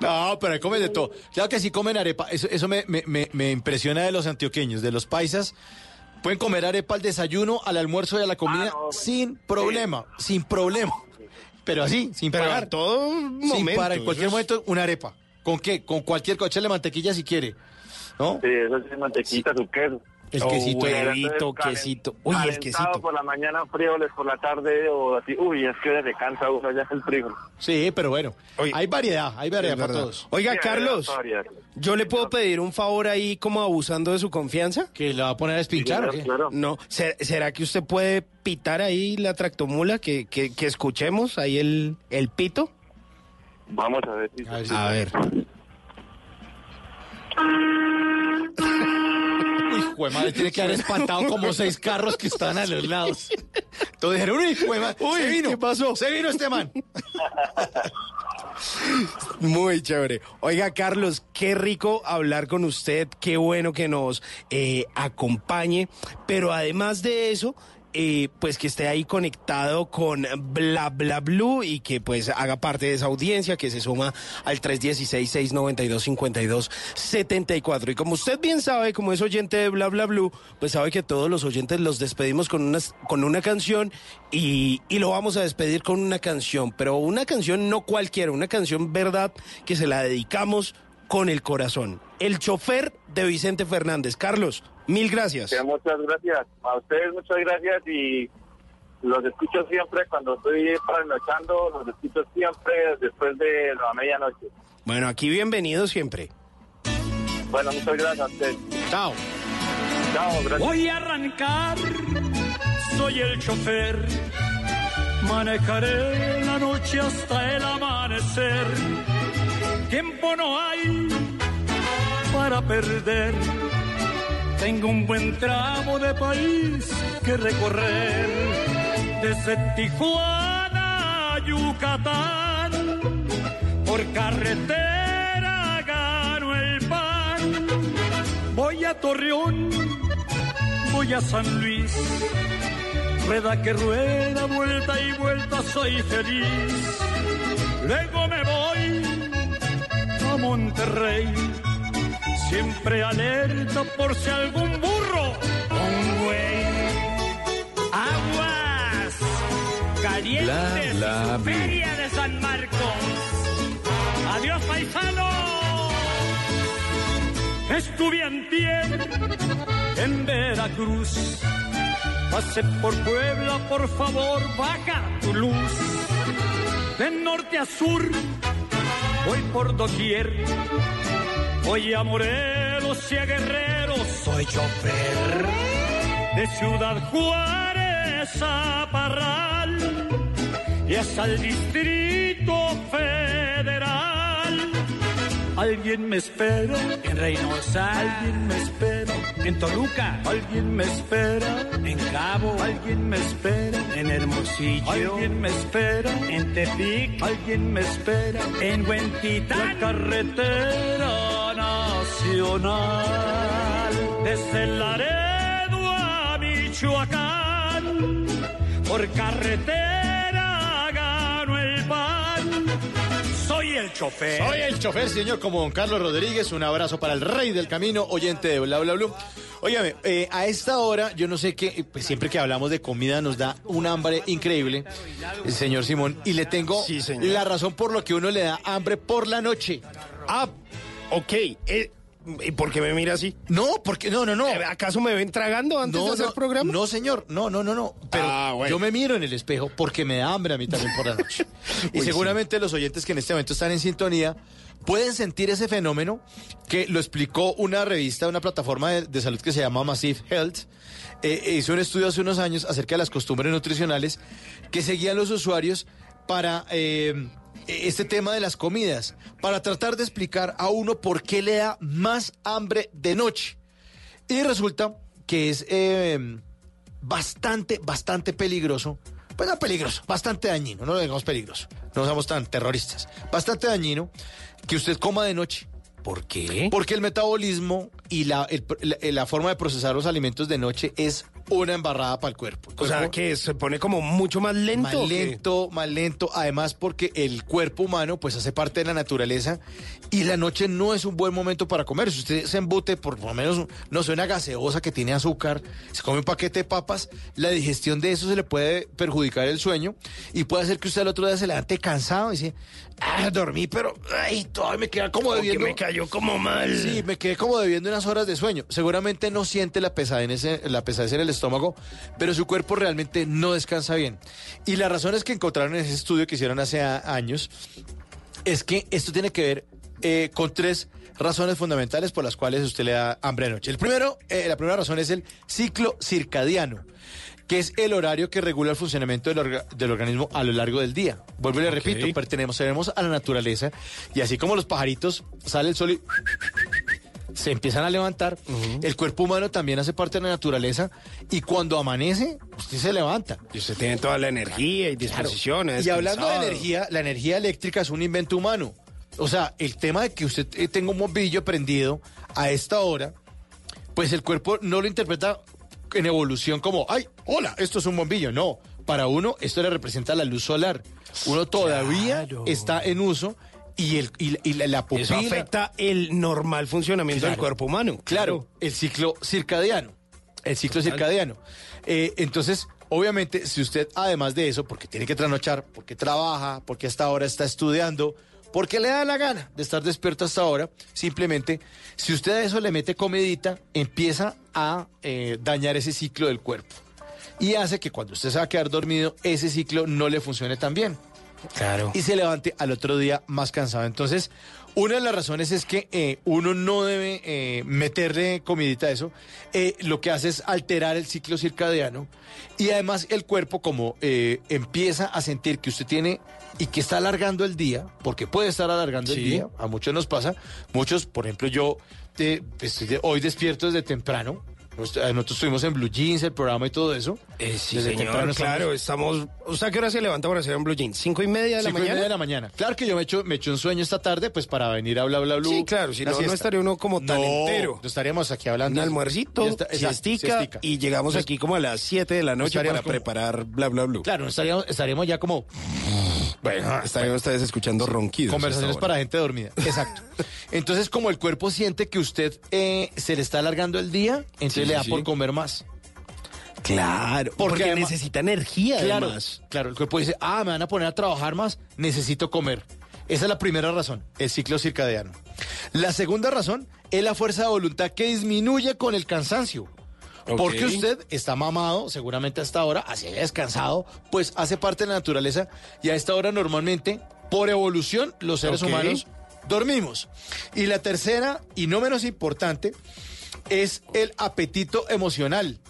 S7: No, pero ahí comen de todo. Claro que sí comen arepa. Eso, eso me, me- me- me impresiona de los antioqueños, de los paisas. Pueden comer arepa al desayuno, al almuerzo y a la comida
S10: no,
S7: sin problema, sin problema. Pero así, sin
S9: Pero
S7: pagar.
S9: todo
S7: sin
S9: momento.
S7: parar, en cualquier
S9: es-
S7: momento, una arepa. ¿Con qué? Con cualquier coche de mantequilla si quiere. ¿No?
S10: Sí, eso sí, mantequita, su queso.
S7: El
S9: Oh,
S7: quesito.
S9: Huevito, quesito. Uy, el quesito.
S10: por la mañana, frijoles por la tarde o así. Uy, es que se cansa uno ya el frijol.
S7: Sí, pero bueno.
S9: Oye,
S7: hay variedad, hay variedad para todos.
S9: Oiga,
S10: Sí,
S9: Carlos,
S10: variedad.
S9: ¿yo le puedo pedir un favor ahí como abusando de su confianza?
S7: ¿Que la va a poner a despinchar o qué?
S10: Claro.
S9: No, ¿ser- ¿será que usted puede pitar ahí la tractomula que, que, que escuchemos ahí el, el pito?
S10: Vamos a ver si...
S7: A ver si-
S9: A ver.
S7: Madre, tiene que haber espantado como seis carros que estaban a los lados. Entonces dijeron, uy,
S9: Uy,
S7: se vino,
S9: ¿qué pasó?
S7: Se vino este man.
S9: Muy chévere. Oiga, Carlos, qué rico hablar con usted, qué bueno que nos eh, acompañe, pero además de eso, eh, pues que esté ahí conectado con Bla Bla Blue y que pues haga parte de esa audiencia que se suma al 316-692-5274. Y como usted bien sabe, como es oyente de Bla Bla Blue, pues sabe que todos los oyentes los despedimos con una, con una canción y, y lo vamos a despedir con una canción, pero una canción no cualquiera, una canción verdad que se la dedicamos con el corazón. El chofer de Vicente Fernández. Carlos, mil gracias.
S10: Sí, muchas gracias. A ustedes muchas gracias y los escucho siempre cuando estoy trasnochando, los escucho siempre después de la medianoche.
S9: Bueno, aquí bienvenido siempre.
S10: Bueno, muchas gracias a ustedes.
S7: Chao.
S10: Chao, gracias.
S8: Voy a arrancar, soy el chofer. Manejaré la noche hasta el amanecer. Tiempo no hay para perder. Tengo un buen tramo de país que recorrer. Desde Tijuana a Yucatán, por carretera gano el pan. Voy a Torreón, voy a San Luis. Rueda que rueda, vuelta y vuelta, soy feliz. Luego me voy Monterrey, siempre alerta por si algún burro o un güey. Aguas calientes y su feria de San Marcos. Adiós, paisano. Estuve antier en Veracruz. Pasé por Puebla, por favor, baja tu luz. De norte a sur, voy por doquier. Voy a Morelos y a Guerrero, soy chofer. De Ciudad Juárez a Parral, y hasta el Distrito Federal. Alguien me espera.
S11: En Reynosa,
S8: alguien me espera.
S11: En Toluca,
S8: alguien me espera.
S11: En Cabo,
S8: alguien me espera.
S11: En Hermosillo,
S8: alguien me espera.
S11: En Tepic,
S8: alguien me espera.
S11: En
S8: la
S11: Huentitán,
S8: carretera nacional. Desde Laredo a Michoacán. Por carretera soy el chofer
S7: Soy el chofer, señor, como don Carlos Rodríguez. Un abrazo para el rey del camino, oyente de Bla Bla Blue. Óyame, eh, a esta hora, yo no sé qué, pues siempre que hablamos de comida nos da un hambre increíble, el señor Simón, y le tengo
S9: Sí,
S7: la razón por lo que uno le da hambre por la noche.
S9: Ah, ok. eh, ¿Y por qué me mira así?
S7: No, porque no, no, no.
S9: Eh, ¿Acaso me ven tragando antes de hacer
S7: no,
S9: programa?
S7: No, señor, no, no, no, no. Pero
S9: Ah, bueno.
S7: yo me miro en el espejo porque me da hambre a mí también por la noche. y
S9: Uy,
S7: seguramente los oyentes que en este momento están en sintonía pueden sentir ese fenómeno que lo explicó una revista, una plataforma de, de salud que se llama Massive Health. Eh, hizo un estudio hace unos años acerca de las costumbres nutricionales que seguían los usuarios para eh, este tema de las comidas, para tratar de explicar a uno por qué le da más hambre de noche. Y resulta que es eh, bastante, bastante peligroso. Pues no peligroso, bastante dañino, no lo digamos peligroso, no somos tan terroristas. Bastante dañino que usted coma de noche.
S9: ¿Por qué?
S7: Porque el metabolismo y la, el- la, la forma de procesar los alimentos de noche es una embarrada para el cuerpo. El
S9: O sea, que se pone como mucho más lento.
S7: más lento, más lento, además porque el cuerpo humano pues hace parte de la naturaleza y la noche no es un buen momento para comer. Si usted se embute por, por lo menos, no sé, una gaseosa que tiene azúcar, se come un paquete de papas, la digestión de eso se le puede perjudicar el sueño y puede hacer que usted al otro día se levante cansado y dice, ah, dormí, pero ay, todavía me queda como
S9: Como que
S7: debiendo.
S9: me cayó como mal.
S7: Sí, me quedé como debiendo unas horas de sueño. Seguramente no siente la pesadez, en- la pesadez en el estómago, pero su cuerpo realmente no descansa bien. Y la razón es que encontraron en ese estudio que hicieron hace años es que esto tiene que ver eh, con tres razones fundamentales por las cuales usted le da hambre de noche. El primero, eh, la primera razón es el ciclo circadiano que es el horario que regula el funcionamiento del, orga- del organismo a lo largo del día. Vuelvo y le repito, pertenecemos a la naturaleza y así como los pajaritos, sale el sol y se empiezan a levantar, el cuerpo humano también hace parte de la naturaleza y cuando amanece, usted se levanta.
S9: Y usted tiene toda la energía y disposición. ha
S7: Y hablando de energía, la energía eléctrica es un invento humano. O sea, el tema de que usted eh, tenga un bombillo prendido a esta hora, pues el cuerpo no lo interpreta en evolución como, ay, hola, esto es un bombillo. No, para uno esto le representa la luz solar. Uno todavía está en uso y, el, y, la- y la, la
S9: Eso
S7: pupila...
S9: afecta el normal funcionamiento del cuerpo humano.
S7: Claro, el ciclo circadiano. El ciclo circadiano. Eh, entonces, obviamente, si usted, además de eso, porque tiene que trasnochar, porque trabaja, porque hasta ahora está estudiando, porque le da la gana de estar despierto hasta ahora, simplemente, si usted a eso le mete comidita, empieza a eh, dañar ese ciclo del cuerpo. Y hace que cuando usted se va a quedar dormido, ese ciclo no le funcione tan bien
S9: Claro.
S7: y se levante al otro día más cansado. Entonces, una de las razones es que eh, uno no debe eh, meterle comidita a eso. Eh, lo que hace es alterar el ciclo circadiano y además el cuerpo como empieza a sentir que usted tiene y que está alargando el día, porque puede estar alargando el día, a muchos nos pasa, muchos, por ejemplo, yo eh, estoy hoy despierto desde temprano. Nosotros nosotros estuvimos en Blue Jeans, el programa y todo eso.
S9: Eh, sí,
S7: Desde
S9: señor,
S7: temprano
S9: claro, estamos... ¿O sea, qué hora se levanta para hacer un blue jean? ¿Cinco y media de la
S7: Cinco y
S9: mañana?
S7: media de la mañana. Claro que yo me echo, me echo un sueño esta tarde, pues para venir a bla bla bla.
S9: Sí, claro, si no, no estaría uno como tan
S7: No,
S9: entero.
S7: no estaríamos aquí hablando.
S9: Un almuercito, siestica,
S7: siestica.
S9: y llegamos
S7: Entonces,
S9: aquí como a las 7 de la noche para
S7: como-
S9: preparar bla bla bla.
S7: Claro, no estaríamos, estaríamos ya como
S9: Bueno, estarían ustedes escuchando ronquidos.
S7: conversaciones para gente dormida. Exacto. Entonces, como el cuerpo siente que usted eh, se le está alargando el día, entonces
S9: Sí,
S7: le da
S9: sí.
S7: por comer más.
S9: Claro,
S7: Porque
S9: porque,
S7: además-
S9: necesita energía
S7: Claro,
S9: además.
S7: claro, el cuerpo dice, ah, me van a poner a trabajar más, necesito comer. Esa es la primera razón, el ciclo circadiano. La segunda razón es la fuerza de voluntad que disminuye con el cansancio. Porque usted está mamado, seguramente hasta ahora, así haya descansado, pues hace parte de la naturaleza y a esta hora normalmente, por evolución, los seres humanos dormimos. Y la tercera, y no menos importante, es el apetito emocional.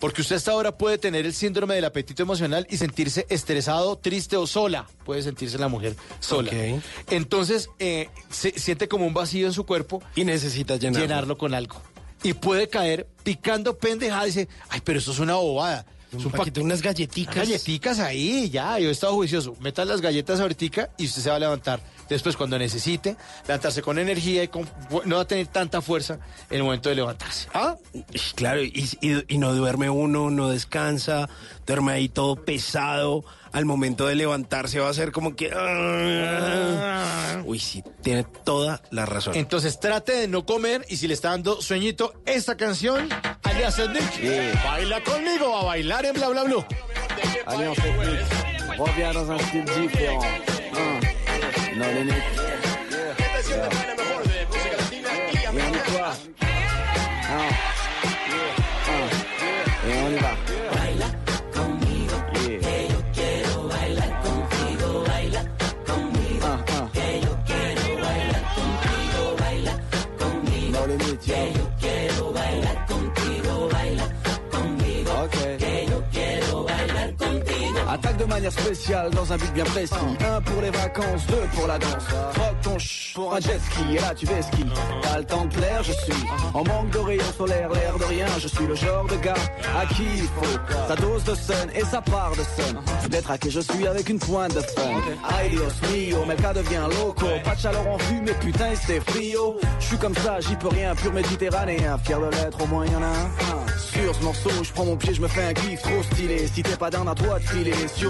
S7: Porque usted hasta ahora puede tener el síndrome del apetito emocional y sentirse estresado, triste o sola. Puede sentirse la mujer sola. Entonces, eh, se siente como un vacío en su cuerpo.
S9: Y necesita llenarlo.
S7: llenarlo con algo. Y puede caer picando pendejada y dice, ay, pero eso es una bobada. Es un
S9: paquete, unas galletitas.
S7: Galletitas ahí, ya, yo he estado juicioso. Metan las galletas ahorita y usted se va a levantar. Después, cuando necesite, levantarse con energía y con- no va a tener tanta fuerza en el momento de levantarse.
S9: Ah, claro, y, y- y no duerme uno, no descansa, duerme ahí todo pesado. Al momento de levantarse va a ser como que... ah. Uy, sí, tiene toda la razón.
S7: Entonces trate de no comer y si le está dando sueñito, esta canción, alias Nick, baila conmigo a bailar en bla bla bla.
S12: know in it. Yeah, yeah. yeah. De manière spéciale dans un but bien précis. Un pour les vacances, deux pour la danse. Troque ton ch pour un jet ski et là tu vais ski. T'as le temps de plaire, je suis en manque de rayons solaires, l'air de rien. Je suis le genre de gars à qui il faut sa dose de sun et sa part de sun. D'être à qui je suis avec une pointe de fun. Ay Dios mio, cas devient loco. Pas de chaleur en vue, mais putain c'est frio. Je suis comme ça, j'y peux rien, pur méditerranéen. Fier de l'être, au moins y en a un. Sur ce morceau, je prends mon pied, je me fais un kiff trop stylé. Si t'es pas down à toi de filer sur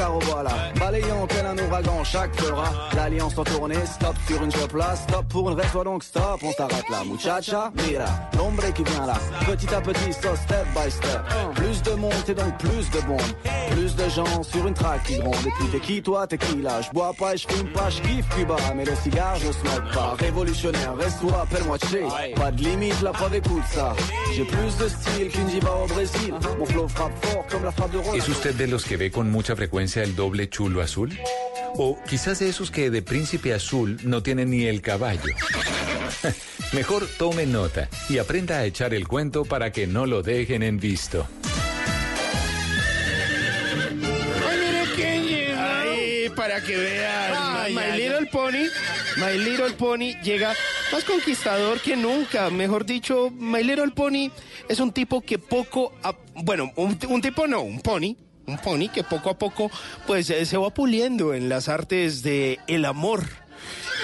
S12: Carreau, voilà. Balayant tel un ouragan, chaque fera. L'alliance en tournée, stop sur une là, stop pour une raison, donc stop, on s'arrête là. Muchacha, mira, l'ombre qui vient là. Petit à petit, so step by step. Plus de monde et donc plus de bombes. Plus de gens sur une traque qui grondent. Et puis t'es qui toi, t'es qui là? Je bois pas et je fume pas, je kiffe Cuba. Mais le cigare, je smoke pas. Révolutionnaire, reste-toi, appelle-moi Che. Pas de limite, la preuve écoute ça. J'ai plus de style qu'une diva au Brésil. Mon flow frappe fort comme la frappe de Rose.
S3: ¿Es usted de los que ve con mucha frecuencia el doble chulo azul? O quizás de esos que de príncipe azul no tienen ni el caballo. Mejor tome nota y aprenda a echar el cuento para que no lo dejen en visto.
S9: Ay, mire quién llega. Ay, para que vean.
S7: Ay,
S9: My
S7: ay,
S9: Little Pony, My Little Pony llega más conquistador que nunca. Mejor dicho, My Little Pony es un tipo que poco, a- bueno, un, un tipo no, un pony. Un pony que poco a poco pues eh, se va puliendo en las artes de el amor.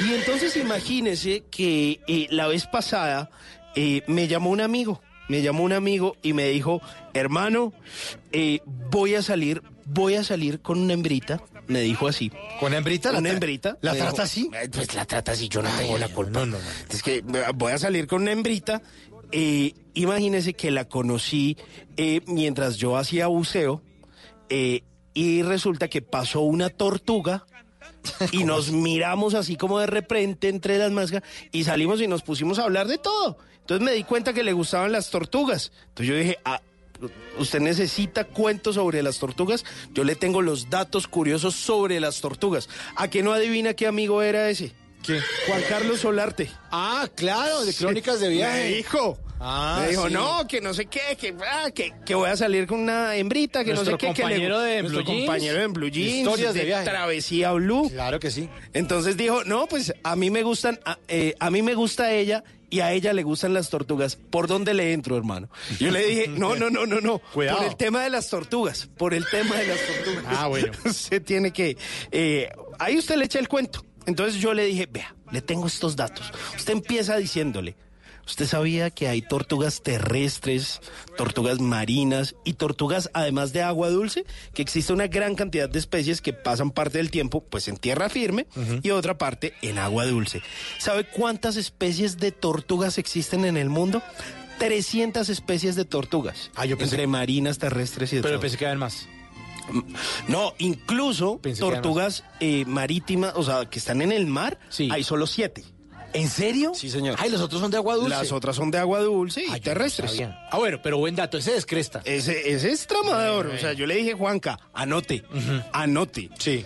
S9: Y entonces imagínese que eh, la vez pasada eh, me llamó un amigo, me llamó un amigo y me dijo, hermano, eh, voy a salir, voy a salir con una hembrita, me dijo así.
S7: ¿Con hembrita?
S9: Una
S7: ¿La
S9: hembrita.
S7: ¿La trata
S9: dijo,
S7: así?
S9: "Eh, Pues la trata así, yo no tengo la culpa. Es que voy a salir con una hembrita. eh, imagínese que la conocí eh, mientras yo hacía buceo eh, y resulta que pasó una tortuga y nos miramos así como de repente entre las máscaras y salimos y nos pusimos a hablar de todo. Entonces me di cuenta que le gustaban las tortugas. Entonces yo dije, ah, usted necesita cuentos sobre las tortugas. Yo le tengo los datos curiosos sobre las tortugas. ¿A qué no adivina qué amigo era ese?
S7: ¿Qué?
S9: Juan Carlos Solarte.
S7: Ah, claro, de crónicas de viaje.
S9: Me dijo.
S7: Ah,
S9: me dijo,
S7: sí.
S9: no, que no sé qué, que, ah, que, que voy a salir con una hembrita, que
S7: Nuestro
S9: no sé qué. que le-
S7: compañero de
S9: nuestro
S7: Blue Jeans.
S9: compañero en Blue Jeans.
S7: Historias de viaje.
S9: Travesía Blue.
S7: Claro que sí.
S9: Entonces dijo, no, pues a mí me gustan, a, eh, a mí me gusta ella y a ella le gustan las tortugas. ¿Por dónde le entro, hermano? Yo le dije, no, no, no, no, no.
S7: Cuidado.
S9: Por el tema de las tortugas. Por el tema de las tortugas.
S7: Ah, bueno.
S9: usted tiene que. eh, ahí usted le echa el cuento. Entonces yo le dije, vea, le tengo estos datos. Usted empieza diciéndole. ¿Usted sabía que hay tortugas terrestres, tortugas marinas y tortugas además de agua dulce? Que existe una gran cantidad de especies que pasan parte del tiempo pues en tierra firme y otra parte en agua dulce. ¿Sabe cuántas especies de tortugas existen en el mundo? 300 especies de tortugas.
S7: Ah, yo pensé-
S9: entre marinas, terrestres y de
S7: Pero
S9: todo.
S7: pensé que eran más.
S9: No, incluso
S7: Pensé
S9: tortugas eh, marítimas, o sea, que están en el mar, hay solo siete.
S7: ¿En serio?
S9: Sí, señor.
S7: Ay, los otros son de agua dulce.
S9: Las otras son de agua dulce y
S7: Ay, yo no
S9: terrestres.
S7: Ah, bueno, pero buen dato, ese descresta.
S9: Ese, ese es tramador. O sea, yo le dije, Juanca, anote, anote.
S7: Sí.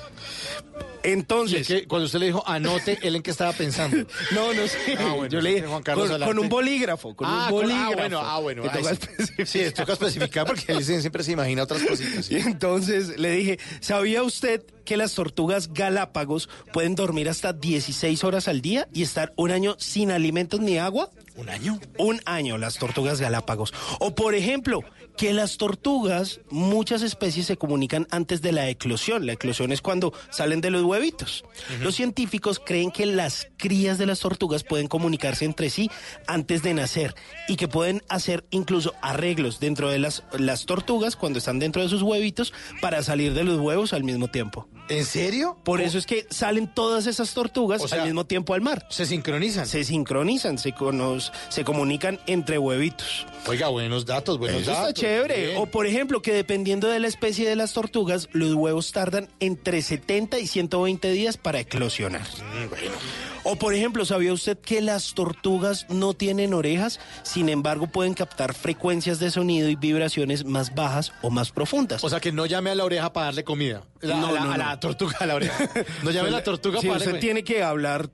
S9: Entonces.
S7: Es que cuando usted le dijo anote, ¿él en qué estaba pensando?
S9: No, no sé.
S7: Ah, bueno,
S9: yo le dije,
S7: Juan Carlos
S9: con, con un bolígrafo, con
S7: ah,
S9: un bolígrafo.
S7: ah, bueno, ah, bueno. Ah,
S9: toca
S7: sí.
S9: especificar.
S7: Sí, toca especificar porque él siempre se imagina otras cositas.
S9: Y entonces le dije, ¿sabía usted que las tortugas galápagos pueden dormir hasta 16 horas al día y estar un año sin alimentos ni agua?
S7: ¿Un año?
S9: Un año las tortugas galápagos. O por ejemplo, que las tortugas, muchas especies se comunican antes de la eclosión. La eclosión es cuando salen de los huevitos. Los científicos creen que las crías de las tortugas pueden comunicarse entre sí antes de nacer y que pueden hacer incluso arreglos dentro de las, las tortugas cuando están dentro de sus huevitos para salir de los huevos al mismo tiempo.
S7: ¿En serio?
S9: Por eso es que salen todas esas tortugas
S7: O sea,
S9: al mismo tiempo al mar.
S7: Se sincronizan.
S9: Se sincronizan, se, se comunican entre huevitos.
S7: Oiga, buenos datos, buenos
S9: Eso
S7: datos.
S9: está chévere.
S7: Bien.
S9: O por ejemplo, que dependiendo de la especie de las tortugas, los huevos tardan entre 70 y 120 días para eclosionar. O por ejemplo, ¿sabía usted que las tortugas no tienen orejas? Sin embargo, pueden captar frecuencias de sonido y vibraciones más bajas o más profundas.
S7: O sea, que no llame a la oreja para darle comida. La-
S9: No,
S7: a, la,
S9: no,
S7: a
S9: no.
S7: la tortuga a la oreja. No llame a la tortuga
S9: Sí,
S7: para
S9: usted
S7: darle comida.
S9: tiene que hablar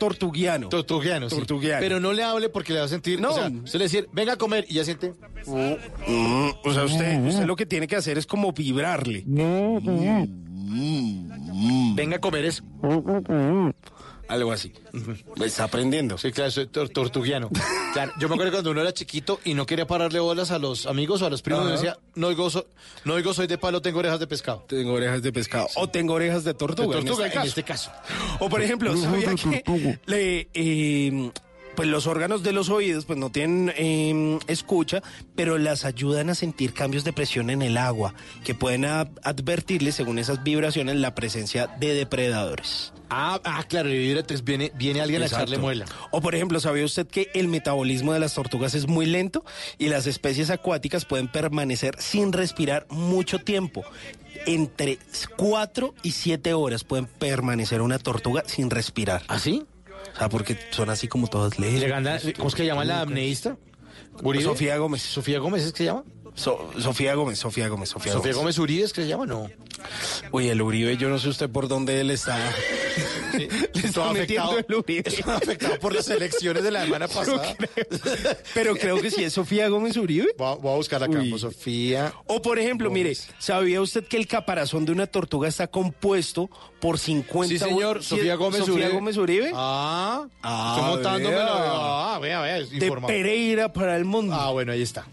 S9: tortuguiano.
S7: Tortugiano, sí.
S9: Tortugiano.
S7: Pero no le hable porque le va a sentir.
S9: No.
S7: O sea, usted le decir, venga a comer y ya siente.
S9: Mm, o sea, usted, usted lo que tiene que hacer es como vibrarle.
S7: Venga a comer es.
S9: Algo así. Está aprendiendo.
S7: Sí, claro, soy tor- tortugiano. Claro, yo me acuerdo cuando uno era chiquito y no quería pararle bolas a los amigos o a los primos,
S9: Ajá.
S7: me decía, no oigo, so- no oigo soy de palo, tengo orejas de pescado.
S9: Tengo orejas de pescado. O tengo orejas de tortuga.
S7: De tortuga,
S9: en, este
S7: en este caso.
S9: O por ejemplo, ¿sabía que le, eh, pues los órganos de los oídos pues no tienen eh, escucha, pero las ayudan a sentir cambios de presión en el agua, que pueden a- advertirles, según esas vibraciones, la presencia de depredadores.
S7: Ah, ah, claro, y entonces viene, viene alguien a echarle muela.
S9: O por ejemplo, ¿sabía usted que el metabolismo de las tortugas es muy lento y las especies acuáticas pueden permanecer sin respirar mucho tiempo? Entre 4 y 7 horas pueden permanecer una tortuga sin respirar.
S7: ¿Ah, sí?
S9: O sea, porque son así como todas leyes.
S7: ¿cómo es que llama la amneísta? Uribe.
S9: Sofía Gómez.
S7: Sofía Gómez es que se llama.
S9: So- Sofía Gómez, Sofía Gómez, Sofía,
S7: Sofía Gómez Uribe es que se llama, no.
S9: Uy, el Uribe, yo no sé usted por dónde él está. Le está metiendo el Uribe.
S7: afectado por las elecciones de la semana pasada.
S9: Pero creo que sí es Sofía Gómez Uribe.
S7: Voy a, voy a buscar acá,
S9: Uy.
S7: pues, Sofía.
S9: O por ejemplo, mire, ¿sabía usted que el caparazón de una tortuga está compuesto por 50
S7: Sí, señor, Sofía Gómez
S9: Sofía
S7: Uribe.
S9: Gómez Uribe?
S7: Ah,
S9: Ah,
S7: estoy montándome
S9: vea.
S7: la- Ah, vea, vea, es
S9: de
S7: informado.
S9: Pereira para el mundo.
S7: Ah, bueno, ahí está.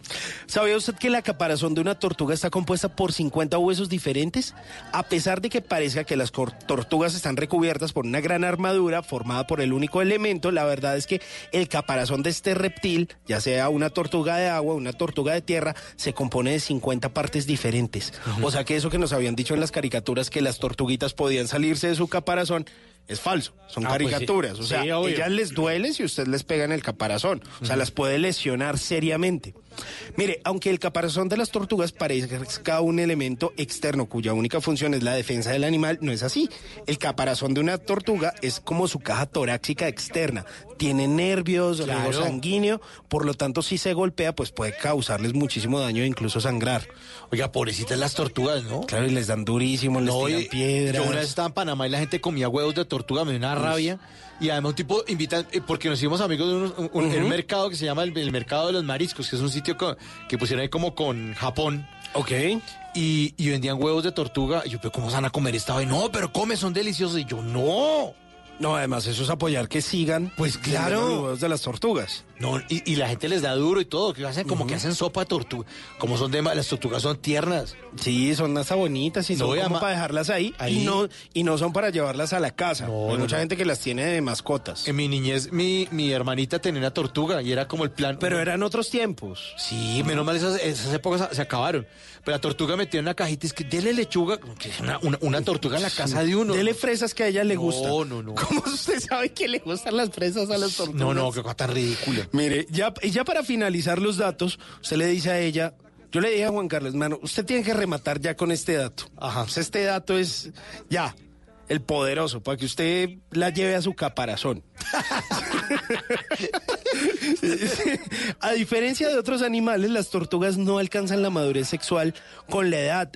S9: ¿Sabía usted que la caparazón de una tortuga está compuesta por 50 huesos diferentes? A pesar de que parezca que las tortugas están recubiertas por una gran armadura formada por el único elemento, la verdad es que el caparazón de este reptil, ya sea una tortuga de agua, una tortuga de tierra, se compone de 50 partes diferentes. O sea que eso que nos habían dicho en las caricaturas que las tortuguitas podían salirse de su caparazón. Es falso, son
S7: Ah, pues sí.
S9: caricaturas. O sea,
S7: Sí,
S9: ellas les duele si usted les pega en el caparazón. O sea, las puede lesionar seriamente. Mire, aunque el caparazón de las tortugas parezca un elemento externo cuya única función es la defensa del animal, no es así. El caparazón de una tortuga es como su caja torácica externa. Tiene nervios,
S7: Claro.
S9: sanguíneo, por lo tanto, si se golpea, pues puede causarles muchísimo daño e incluso sangrar.
S7: Oiga, pobrecitas las tortugas, ¿no?
S9: Claro, y les dan durísimo, les
S7: No,
S9: tiran
S7: y-
S9: piedras.
S7: Yo una vez estaba en Panamá y la gente comía huevos de tortuga, me dio una rabia. Y además un tipo invita, eh, porque nos hicimos amigos de unos- un, mercado que se llama el, el Mercado de los Mariscos, que es un sitio que pusieron ahí como con Japón.
S9: Ok.
S7: Y, y vendían huevos de tortuga. Y yo, pero ¿cómo se van a comer esta vez? No, pero come, son deliciosos. Y yo, no.
S9: No, además eso es apoyar que sigan.
S7: Pues claro.
S9: los huevos de las tortugas.
S7: No, y, y la gente les da duro y todo, que hacen como que hacen sopa de tortuga. Como son de las tortugas son tiernas.
S9: Sí, son hasta bonitas y
S7: No,
S9: son
S7: y
S9: como para dejarlas ahí,
S7: ahí.
S9: Y, no, y no son para llevarlas a la casa.
S7: No,
S9: Hay
S7: no,
S9: mucha gente que las tiene de mascotas.
S7: En mi niñez, mi, mi hermanita tenía una tortuga y era como el plan.
S9: Pero eran otros tiempos.
S7: Sí, menos mal esas, esas épocas se acabaron. Pero la tortuga metía en una cajita, es que dele lechuga, que es una, una, una tortuga en la casa de uno.
S9: Dele fresas que a ella le
S7: No,
S9: gustan.
S7: no, no.
S9: ¿Cómo usted sabe que le gustan las fresas a las tortugas?
S7: No, no, qué cosa tan ridícula.
S9: Mire, ya, ya para finalizar los datos, usted le dice a ella, Yo le dije a Juan Carlos, mano, usted tiene que rematar ya con este dato. Ajá. este dato es ya, el poderoso, para que usted la lleve a su caparazón. a diferencia de otros animales, las tortugas no alcanzan la madurez sexual con la edad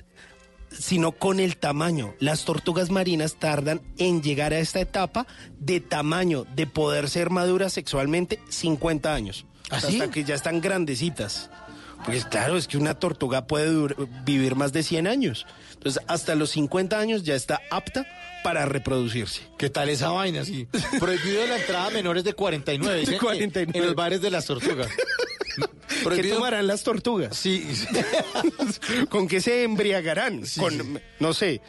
S9: sino con el tamaño. Las tortugas marinas tardan en llegar a esta etapa de tamaño, de poder ser maduras sexualmente 50 años.
S13: ¿Ah, sí?
S9: Hasta que ya están grandecitas. Pues claro, es que una tortuga puede vivir más de 100 años. Entonces, hasta los 50 años ya está apta para reproducirse.
S13: ¿Qué tal esa vaina? Sí. Prohibido la entrada a menores de 49. dicen,
S9: De 49.
S13: En los bares de las tortugas.
S9: ¿Qué tomarán las tortugas?
S13: Sí.
S9: ¿Con qué se embriagarán? Con, no sé,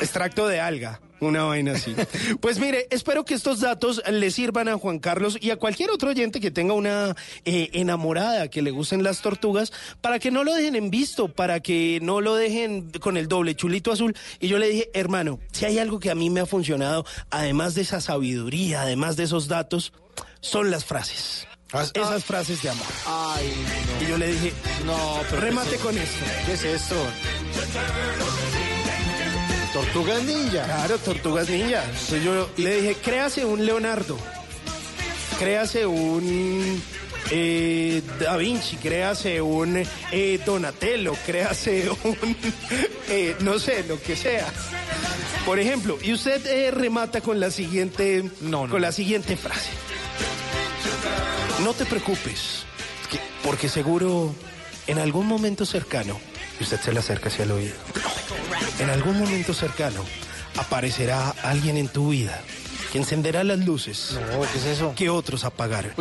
S9: extracto de alga, una vaina así. Pues mire, espero que estos datos le sirvan a Juan Carlos y a cualquier otro oyente que tenga una eh, enamorada que le gusten las tortugas, para que no lo dejen en visto, para que no lo dejen con el doble chulito azul. Y yo le dije, hermano, si hay algo que a mí me ha funcionado, además de esa sabiduría, además de esos datos, son las frases. Esas frases de amor.
S13: Ay,
S9: Y yo le dije,
S13: no, pero
S9: remate
S13: ¿qué es-
S9: con esto.
S13: ¿Qué es esto? Tortugas ninja.
S9: Claro, tortugas ninja. Entonces yo le dije, créase un Leonardo, créase un eh, Da Vinci, créase un eh, Donatello, créase un, eh, no sé, lo que sea. Por ejemplo, y usted eh, remata con la siguiente, con la siguiente frase. No te preocupes, que- porque seguro en algún momento cercano, y usted se le acerca hacia el oído, en algún momento cercano aparecerá alguien en tu vida que encenderá las luces.
S13: ¿qué es eso?
S9: Que otros apagaron.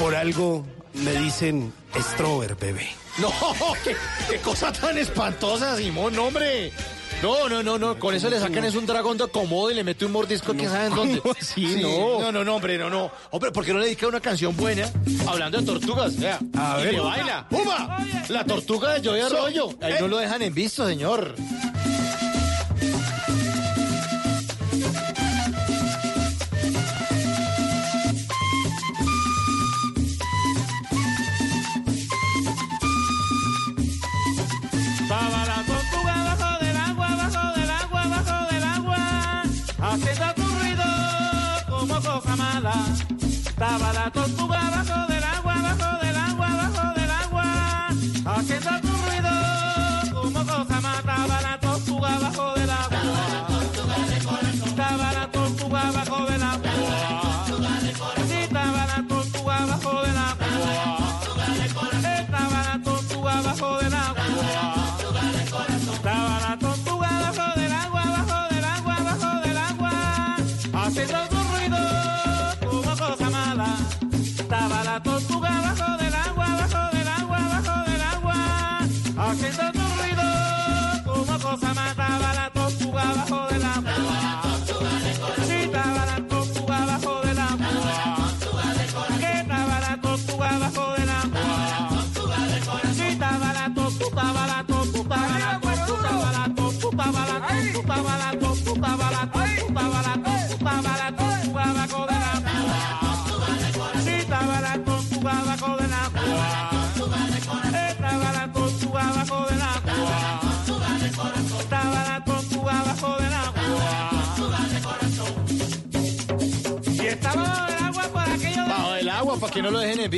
S9: Por algo me dicen Strober, bebé.
S13: No, qué, qué cosa tan espantosa, Simón, hombre. No, no, no, no, con eso le sacan es un dragón de comodo y le mete un mordisco que saben dónde. Sí,
S9: No.
S13: no, no, no, hombre, no, no. Hombre, ¿por qué no le dedica una canción buena hablando de tortugas? Vea,
S9: A
S13: y
S9: ver.
S13: que baila. ¡Puma! La tortuga de Joey Arroyo. Ahí
S9: eh.
S13: no lo dejan en visto, señor.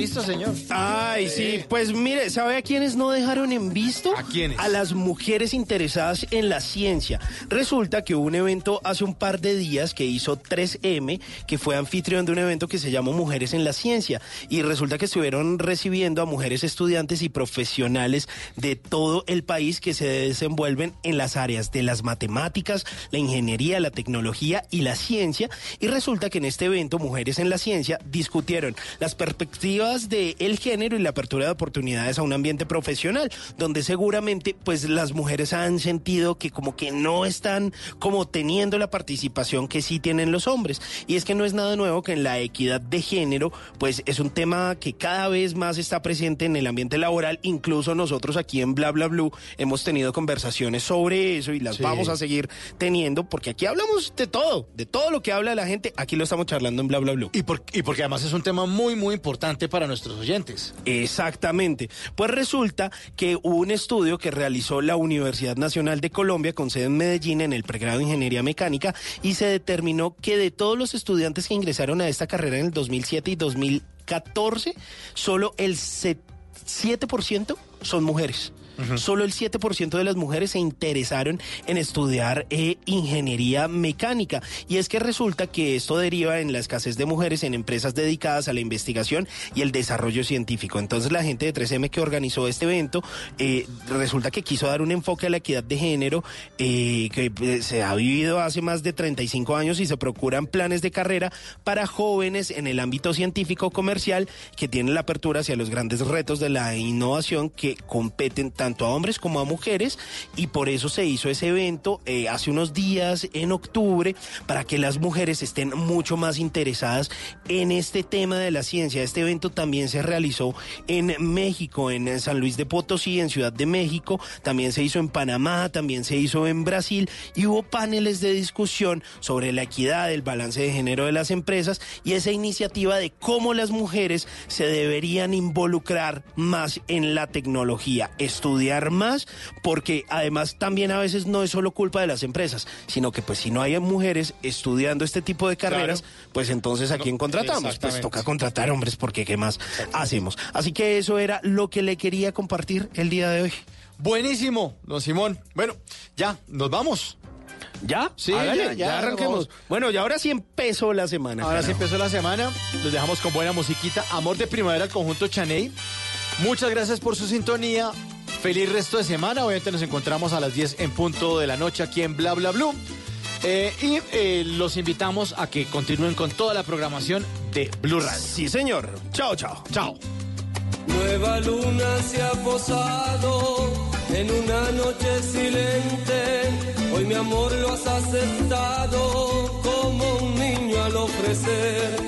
S13: Visto, señor.
S9: Ay, sí, pues mire, ¿sabe a quiénes no dejaron en visto?
S13: ¿A quiénes?
S9: A las mujeres interesadas en la ciencia. Resulta que hubo un evento hace un par de días que hizo 3M, que fue anfitrión de un evento que se llamó Mujeres en la Ciencia. Y resulta que estuvieron recibiendo a mujeres estudiantes y profesionales de todo el país que se desenvuelven en las áreas de las matemáticas, la ingeniería, la tecnología y la ciencia. Y resulta que en este evento, Mujeres en la Ciencia, discutieron las perspectivas del el género y la apertura de oportunidades a un ambiente profesional, donde seguramente pues las mujeres han sentido que como que no están como teniendo la participación que sí tienen los hombres. Y es que no es nada nuevo que en la equidad de género pues es un tema que cada vez más está presente en el ambiente laboral, incluso nosotros aquí en Bla Bla Blue hemos tenido conversaciones sobre eso y las
S13: Sí.
S9: vamos a seguir teniendo porque aquí hablamos de todo, de todo lo que habla la gente, aquí lo estamos charlando en Bla Bla Blue.
S13: Y, por- y porque además es un tema
S7: tema muy, muy importante para nuestros oyentes.
S9: Exactamente. Pues resulta que hubo un estudio que realizó la Universidad Nacional de Colombia con sede en Medellín en el pregrado de Ingeniería Mecánica y se determinó que de todos los estudiantes que ingresaron a esta carrera en el 2007 y 2014, solo el 7% son mujeres. Solo el 7% de las mujeres se interesaron en estudiar eh, ingeniería mecánica. Y es que resulta que esto deriva en la escasez de mujeres en empresas dedicadas a la investigación y el desarrollo científico. Entonces la gente de 3M que organizó este evento eh, resulta que quiso dar un enfoque a la equidad de género eh, que eh, se ha vivido hace más de 35 años y se procuran planes de carrera para jóvenes en el ámbito científico comercial que tienen la apertura hacia los grandes retos de la innovación que competen tanto a hombres como a mujeres y por eso se hizo ese evento eh, hace unos días en octubre para que las mujeres estén mucho más interesadas en este tema de la ciencia. Este evento también se realizó en México, en San Luis de Potosí, en Ciudad de México, también se hizo en Panamá, también se hizo en Brasil y hubo paneles de discusión sobre la equidad, el balance de género de las empresas y esa iniciativa de cómo las mujeres se deberían involucrar más en la tecnología, estudiar más, porque además también a veces no es solo culpa de las empresas, sino que pues si no hay mujeres estudiando este tipo de carreras, pues entonces a quién contratamos? Pues toca contratar hombres porque qué más hacemos. Así que eso era lo que le quería compartir el día de hoy.
S7: Buenísimo, don Simón. Bueno, ya, nos vamos.
S9: ¿Ya?
S7: Sí, ya, ya,
S9: arranquemos. Bueno, y ahora sí empezó la semana.
S7: Ahora sí empezó la semana. Los dejamos con buena musiquita. Amor de primavera al conjunto Chaney. Muchas gracias por su sintonía. Feliz resto de semana. Obviamente nos encontramos a las 10 en punto de la noche aquí en Bla Bla Blue. Eh, y eh, los invitamos a que continúen con toda la programación de Blue Radio.
S9: Sí, señor. Chao, chao.
S7: Chao.
S14: Nueva luna se ha posado en una noche silente. Hoy mi amor lo has aceptado como un niño al ofrecer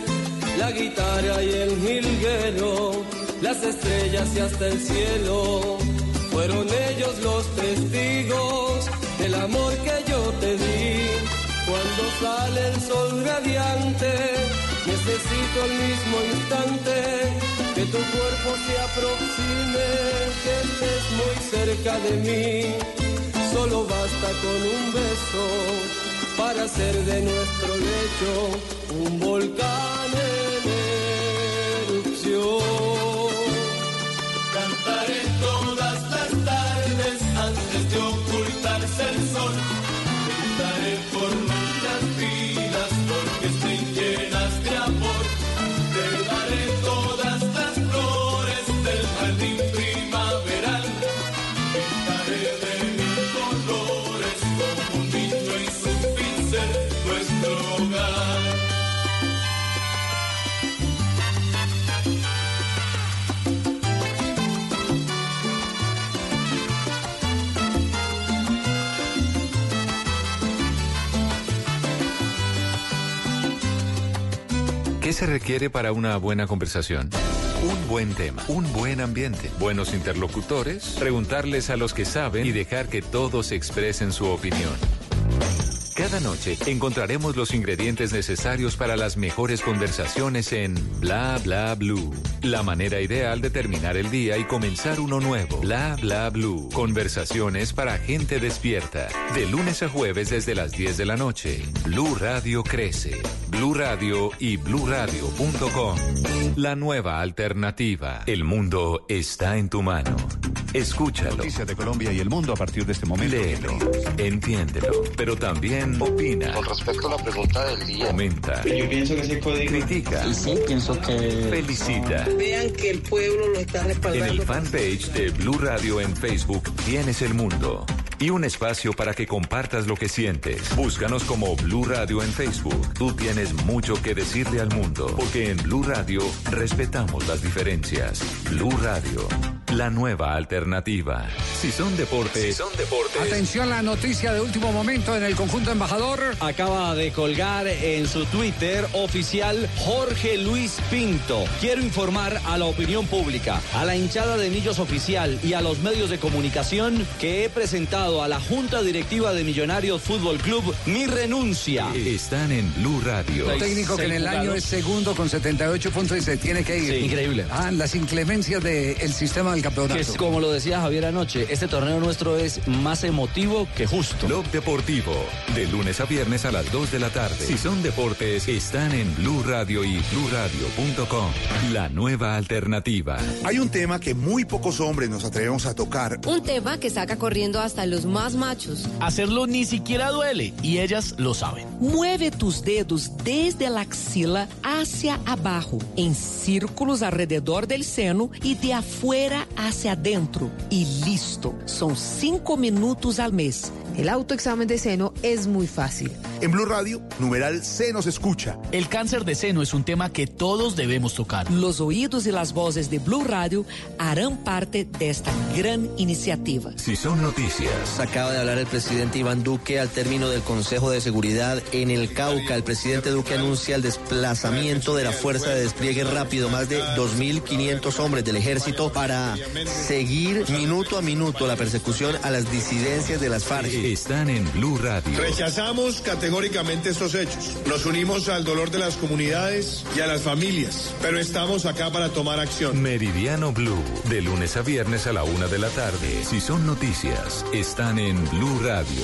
S14: la guitarra y el jilguero, las estrellas y hasta el cielo. Fueron ellos los testigos del amor que yo te di. Cuando sale el sol radiante, necesito el mismo instante que tu cuerpo se aproxime, que estés muy cerca de mí. Solo basta con un beso para hacer de nuestro lecho un volcán en erupción.
S15: sense
S3: ¿Qué se requiere para una buena conversación? Un buen tema, un buen ambiente, buenos interlocutores, preguntarles a los que saben y dejar que todos expresen su opinión. Cada noche encontraremos los ingredientes necesarios para las mejores conversaciones en Bla Bla Blue. La manera ideal de terminar el día y comenzar uno nuevo. Bla Bla Blue. Conversaciones para gente despierta. De lunes a jueves desde las 10 de la noche. Blue Radio crece. Blue Radio y bluradio.com. La nueva alternativa. El mundo está en tu mano. Escúchalo.
S1: Noticias de Colombia y el mundo a partir de este momento.
S3: Léelo, entiéndelo, pero también opina.
S5: Con respecto a la pregunta del día.
S3: Comenta.
S5: Yo pienso que ese código.
S3: Critica.
S5: Y sí, pienso que.
S3: Felicita.
S5: Vean que el pueblo lo está
S3: En
S5: respaldando.
S3: el fanpage de Blue Radio en Facebook tienes el mundo y un espacio para que compartas lo que sientes. Búscanos como Blue Radio en Facebook. Tú tienes mucho que decirle al mundo, porque en Blue Radio respetamos las diferencias. Blue Radio, la nueva alternativa. Si son deportes, si son deportes.
S16: Atención, la noticia de último momento en el conjunto embajador.
S17: Acaba de colgar en su Twitter oficial Jorge Luis Pinto. Quiero informar a la opinión pública, a la hinchada de Millos oficial y a los medios de comunicación que he presentado a la Junta Directiva de Millonarios Fútbol Club mi renuncia.
S3: Están en Blue Radio.
S16: Un técnico que en el año es segundo con 78 puntos y se tiene que ir.
S17: Sí, increíble.
S16: Ah, las inclemencias del sistema del campeonato.
S17: Que es como lo decía Javier anoche, este torneo nuestro es más emotivo que justo.
S3: Blog Deportivo, de lunes a viernes a las 2 de la tarde. Si son deportes, están en Blue Radio y bluradio.com. La nueva alternativa.
S18: Hay un tema que muy pocos hombres nos atrevemos a tocar.
S19: Un tema que saca corriendo hasta los más machos.
S20: Hacerlo ni siquiera duele y ellas lo saben.
S2: Mueve tus dedos desde la axila hacia abajo, en círculos alrededor del seno y de afuera hacia adentro. Y listo. Son cinco minutos al mes.
S19: El autoexamen de seno es muy fácil.
S18: En Blue Radio, numeral se nos escucha.
S20: El cáncer de seno es un tema que todos debemos tocar.
S2: Los oídos y las voces de Blue Radio harán parte de esta gran iniciativa.
S3: Si son noticias.
S17: Acaba de hablar el presidente Iván Duque al término del Consejo de Seguridad en el Cauca. El presidente Duque anuncia el desplazamiento de la Fuerza de Despliegue Rápido, más de 2.500 hombres del ejército para seguir minuto a minuto la persecución a las disidencias de las FARC.
S3: Están en Blue Radio.
S21: Rechazamos categóricamente estos hechos. Nos unimos al dolor de las comunidades y a las familias, pero estamos acá para tomar acción.
S3: Meridiano Blue, de lunes a viernes a la una de la tarde. Si son noticias, están en Blue Radio.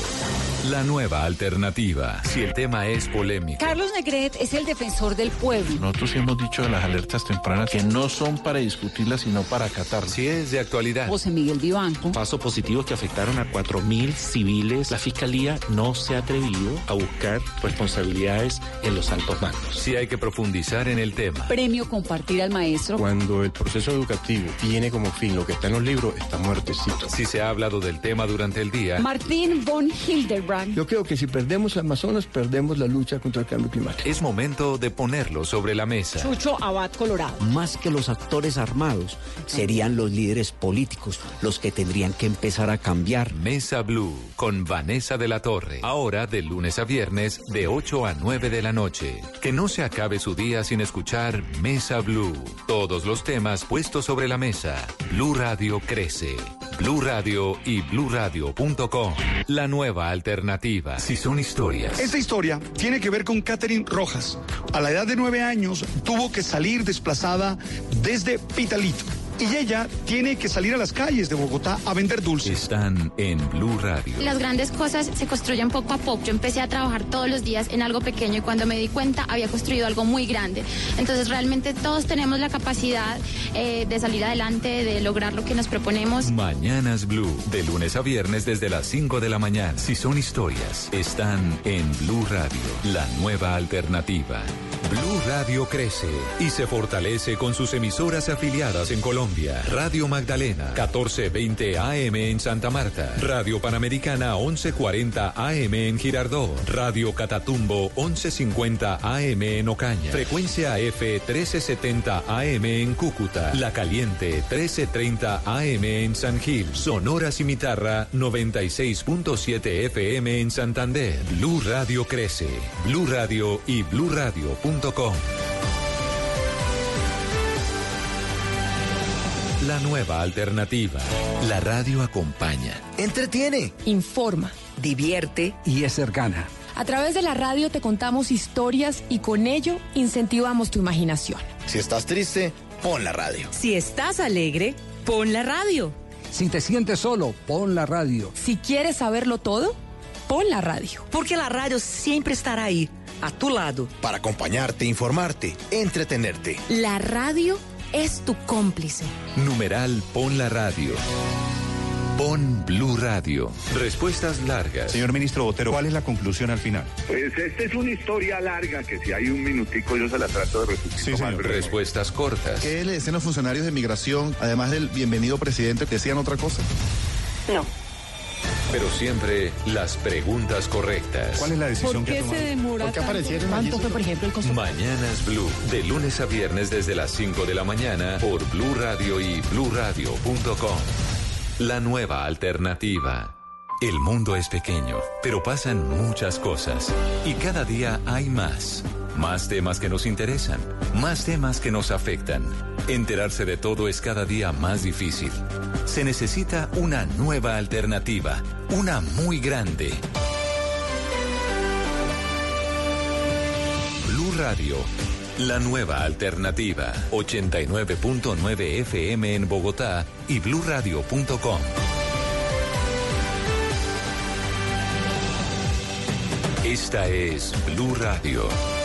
S3: La nueva alternativa. Si el tema es polémico.
S4: Carlos Negret es el defensor del pueblo.
S22: Nosotros sí hemos dicho de las alertas tempranas que no son para discutirlas, sino para acatarlas.
S3: Si es de actualidad.
S4: José Miguel Vivanco.
S23: Pasos positivos que afectaron a 4.000 civiles. La fiscalía no se ha atrevido a buscar responsabilidades en los altos mandos.
S3: Si hay que profundizar en el tema.
S4: Premio Compartir al Maestro.
S22: Cuando el proceso educativo tiene como fin lo que está en los libros, está muertecito.
S3: Si se ha hablado del tema durante el día.
S4: Martín von Hildebrand.
S24: Yo creo que si perdemos el Amazonas, perdemos la lucha contra el cambio climático.
S3: Es momento de ponerlo sobre la mesa.
S4: Chucho Abad Colorado.
S25: Más que los actores armados, serían los líderes políticos los que tendrían que empezar a cambiar.
S3: Mesa Blue con Vanessa de la Torre. Ahora de lunes a viernes de 8 a 9 de la noche. Que no se acabe su día sin escuchar Mesa Blue. Todos los temas puestos sobre la mesa. Blue Radio crece. Blue Radio y bluradio.com. La nueva alternativa. Si son historias.
S26: Esta historia tiene que ver con Catherine Rojas. A la edad de nueve años tuvo que salir desplazada desde Pitalito. Y ella tiene que salir a las calles de Bogotá a vender dulces.
S3: Están en Blue Radio.
S27: Las grandes cosas se construyen poco a poco. Yo empecé a trabajar todos los días en algo pequeño y cuando me di cuenta había construido algo muy grande. Entonces realmente todos tenemos la capacidad eh, de salir adelante, de lograr lo que nos proponemos.
S3: Mañanas Blue, de lunes a viernes desde las 5 de la mañana. Si son historias, están en Blue Radio, la nueva alternativa. Blue Radio crece y se fortalece con sus emisoras afiliadas en Colombia. Radio Magdalena, 1420 AM en Santa Marta. Radio Panamericana, 1140 AM en Girardot. Radio Catatumbo, 1150 AM en Ocaña. Frecuencia F, 1370 AM en Cúcuta. La Caliente, 1330 AM en San Gil. Sonora Cimitarra, 96.7 FM en Santander. Blue Radio crece. Blue Radio y La nueva alternativa. La radio acompaña.
S2: Entretiene. Informa. Divierte.
S16: Y es cercana.
S4: A través de la radio te contamos historias y con ello incentivamos tu imaginación.
S28: Si estás triste, pon la radio.
S2: Si estás alegre, pon la radio.
S16: Si te sientes solo, pon la radio.
S4: Si quieres saberlo todo, pon la radio.
S2: Porque la radio siempre estará ahí, a tu lado.
S28: Para acompañarte, informarte, entretenerte.
S4: La radio es tu cómplice.
S3: Numeral Pon la Radio. Pon Blue Radio. Respuestas largas.
S1: Señor ministro Botero, ¿cuál es la conclusión al final?
S10: Pues esta es una historia larga que si hay un minutico yo se la trato de resumir.
S1: Sí, señor.
S3: Respuestas cortas.
S18: ¿Qué le decían los funcionarios de migración, además del bienvenido presidente, que decían otra cosa?
S27: No.
S3: Pero siempre las preguntas correctas.
S1: ¿Cuál es la decisión
S4: ¿Por
S1: que
S4: qué se
S1: tomado?
S4: demora
S29: ¿Por qué
S4: tanto?
S29: aparecieron
S4: ¿Cuánto
S29: allí
S4: fue, por ejemplo, el consultorio?
S3: Mañanas Blue, de lunes a viernes desde las 5 de la mañana por Blue Radio y bluradio.com. La nueva alternativa. El mundo es pequeño, pero pasan muchas cosas y cada día hay más. Más temas que nos interesan, más temas que nos afectan. Enterarse de todo es cada día más difícil. Se necesita una nueva alternativa, una muy grande. Blue Radio, la nueva alternativa. 89.9 FM en Bogotá y bluradio.com. Esta es Blue Radio.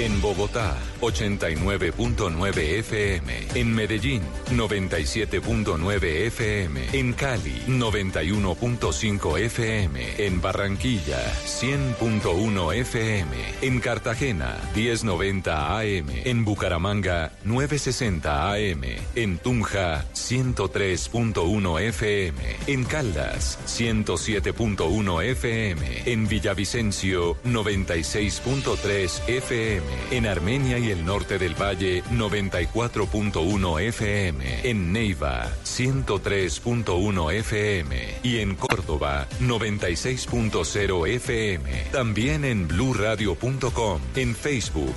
S3: En Bogotá, 89.9 FM. En Medellín, 97.9 FM. En Cali, 91.5 FM. En Barranquilla, 100.1 FM. En Cartagena, 1090 AM. En Bucaramanga, 960 AM. En Tunja, 103.1 FM. En Caldas, 107.1 FM. En Villavicencio, 96.3 FM. En Armenia y el norte del Valle, 94.1 FM. En Neiva, 103.1 FM. Y en Córdoba, 96.0 FM. También en bluradio.com, en Facebook,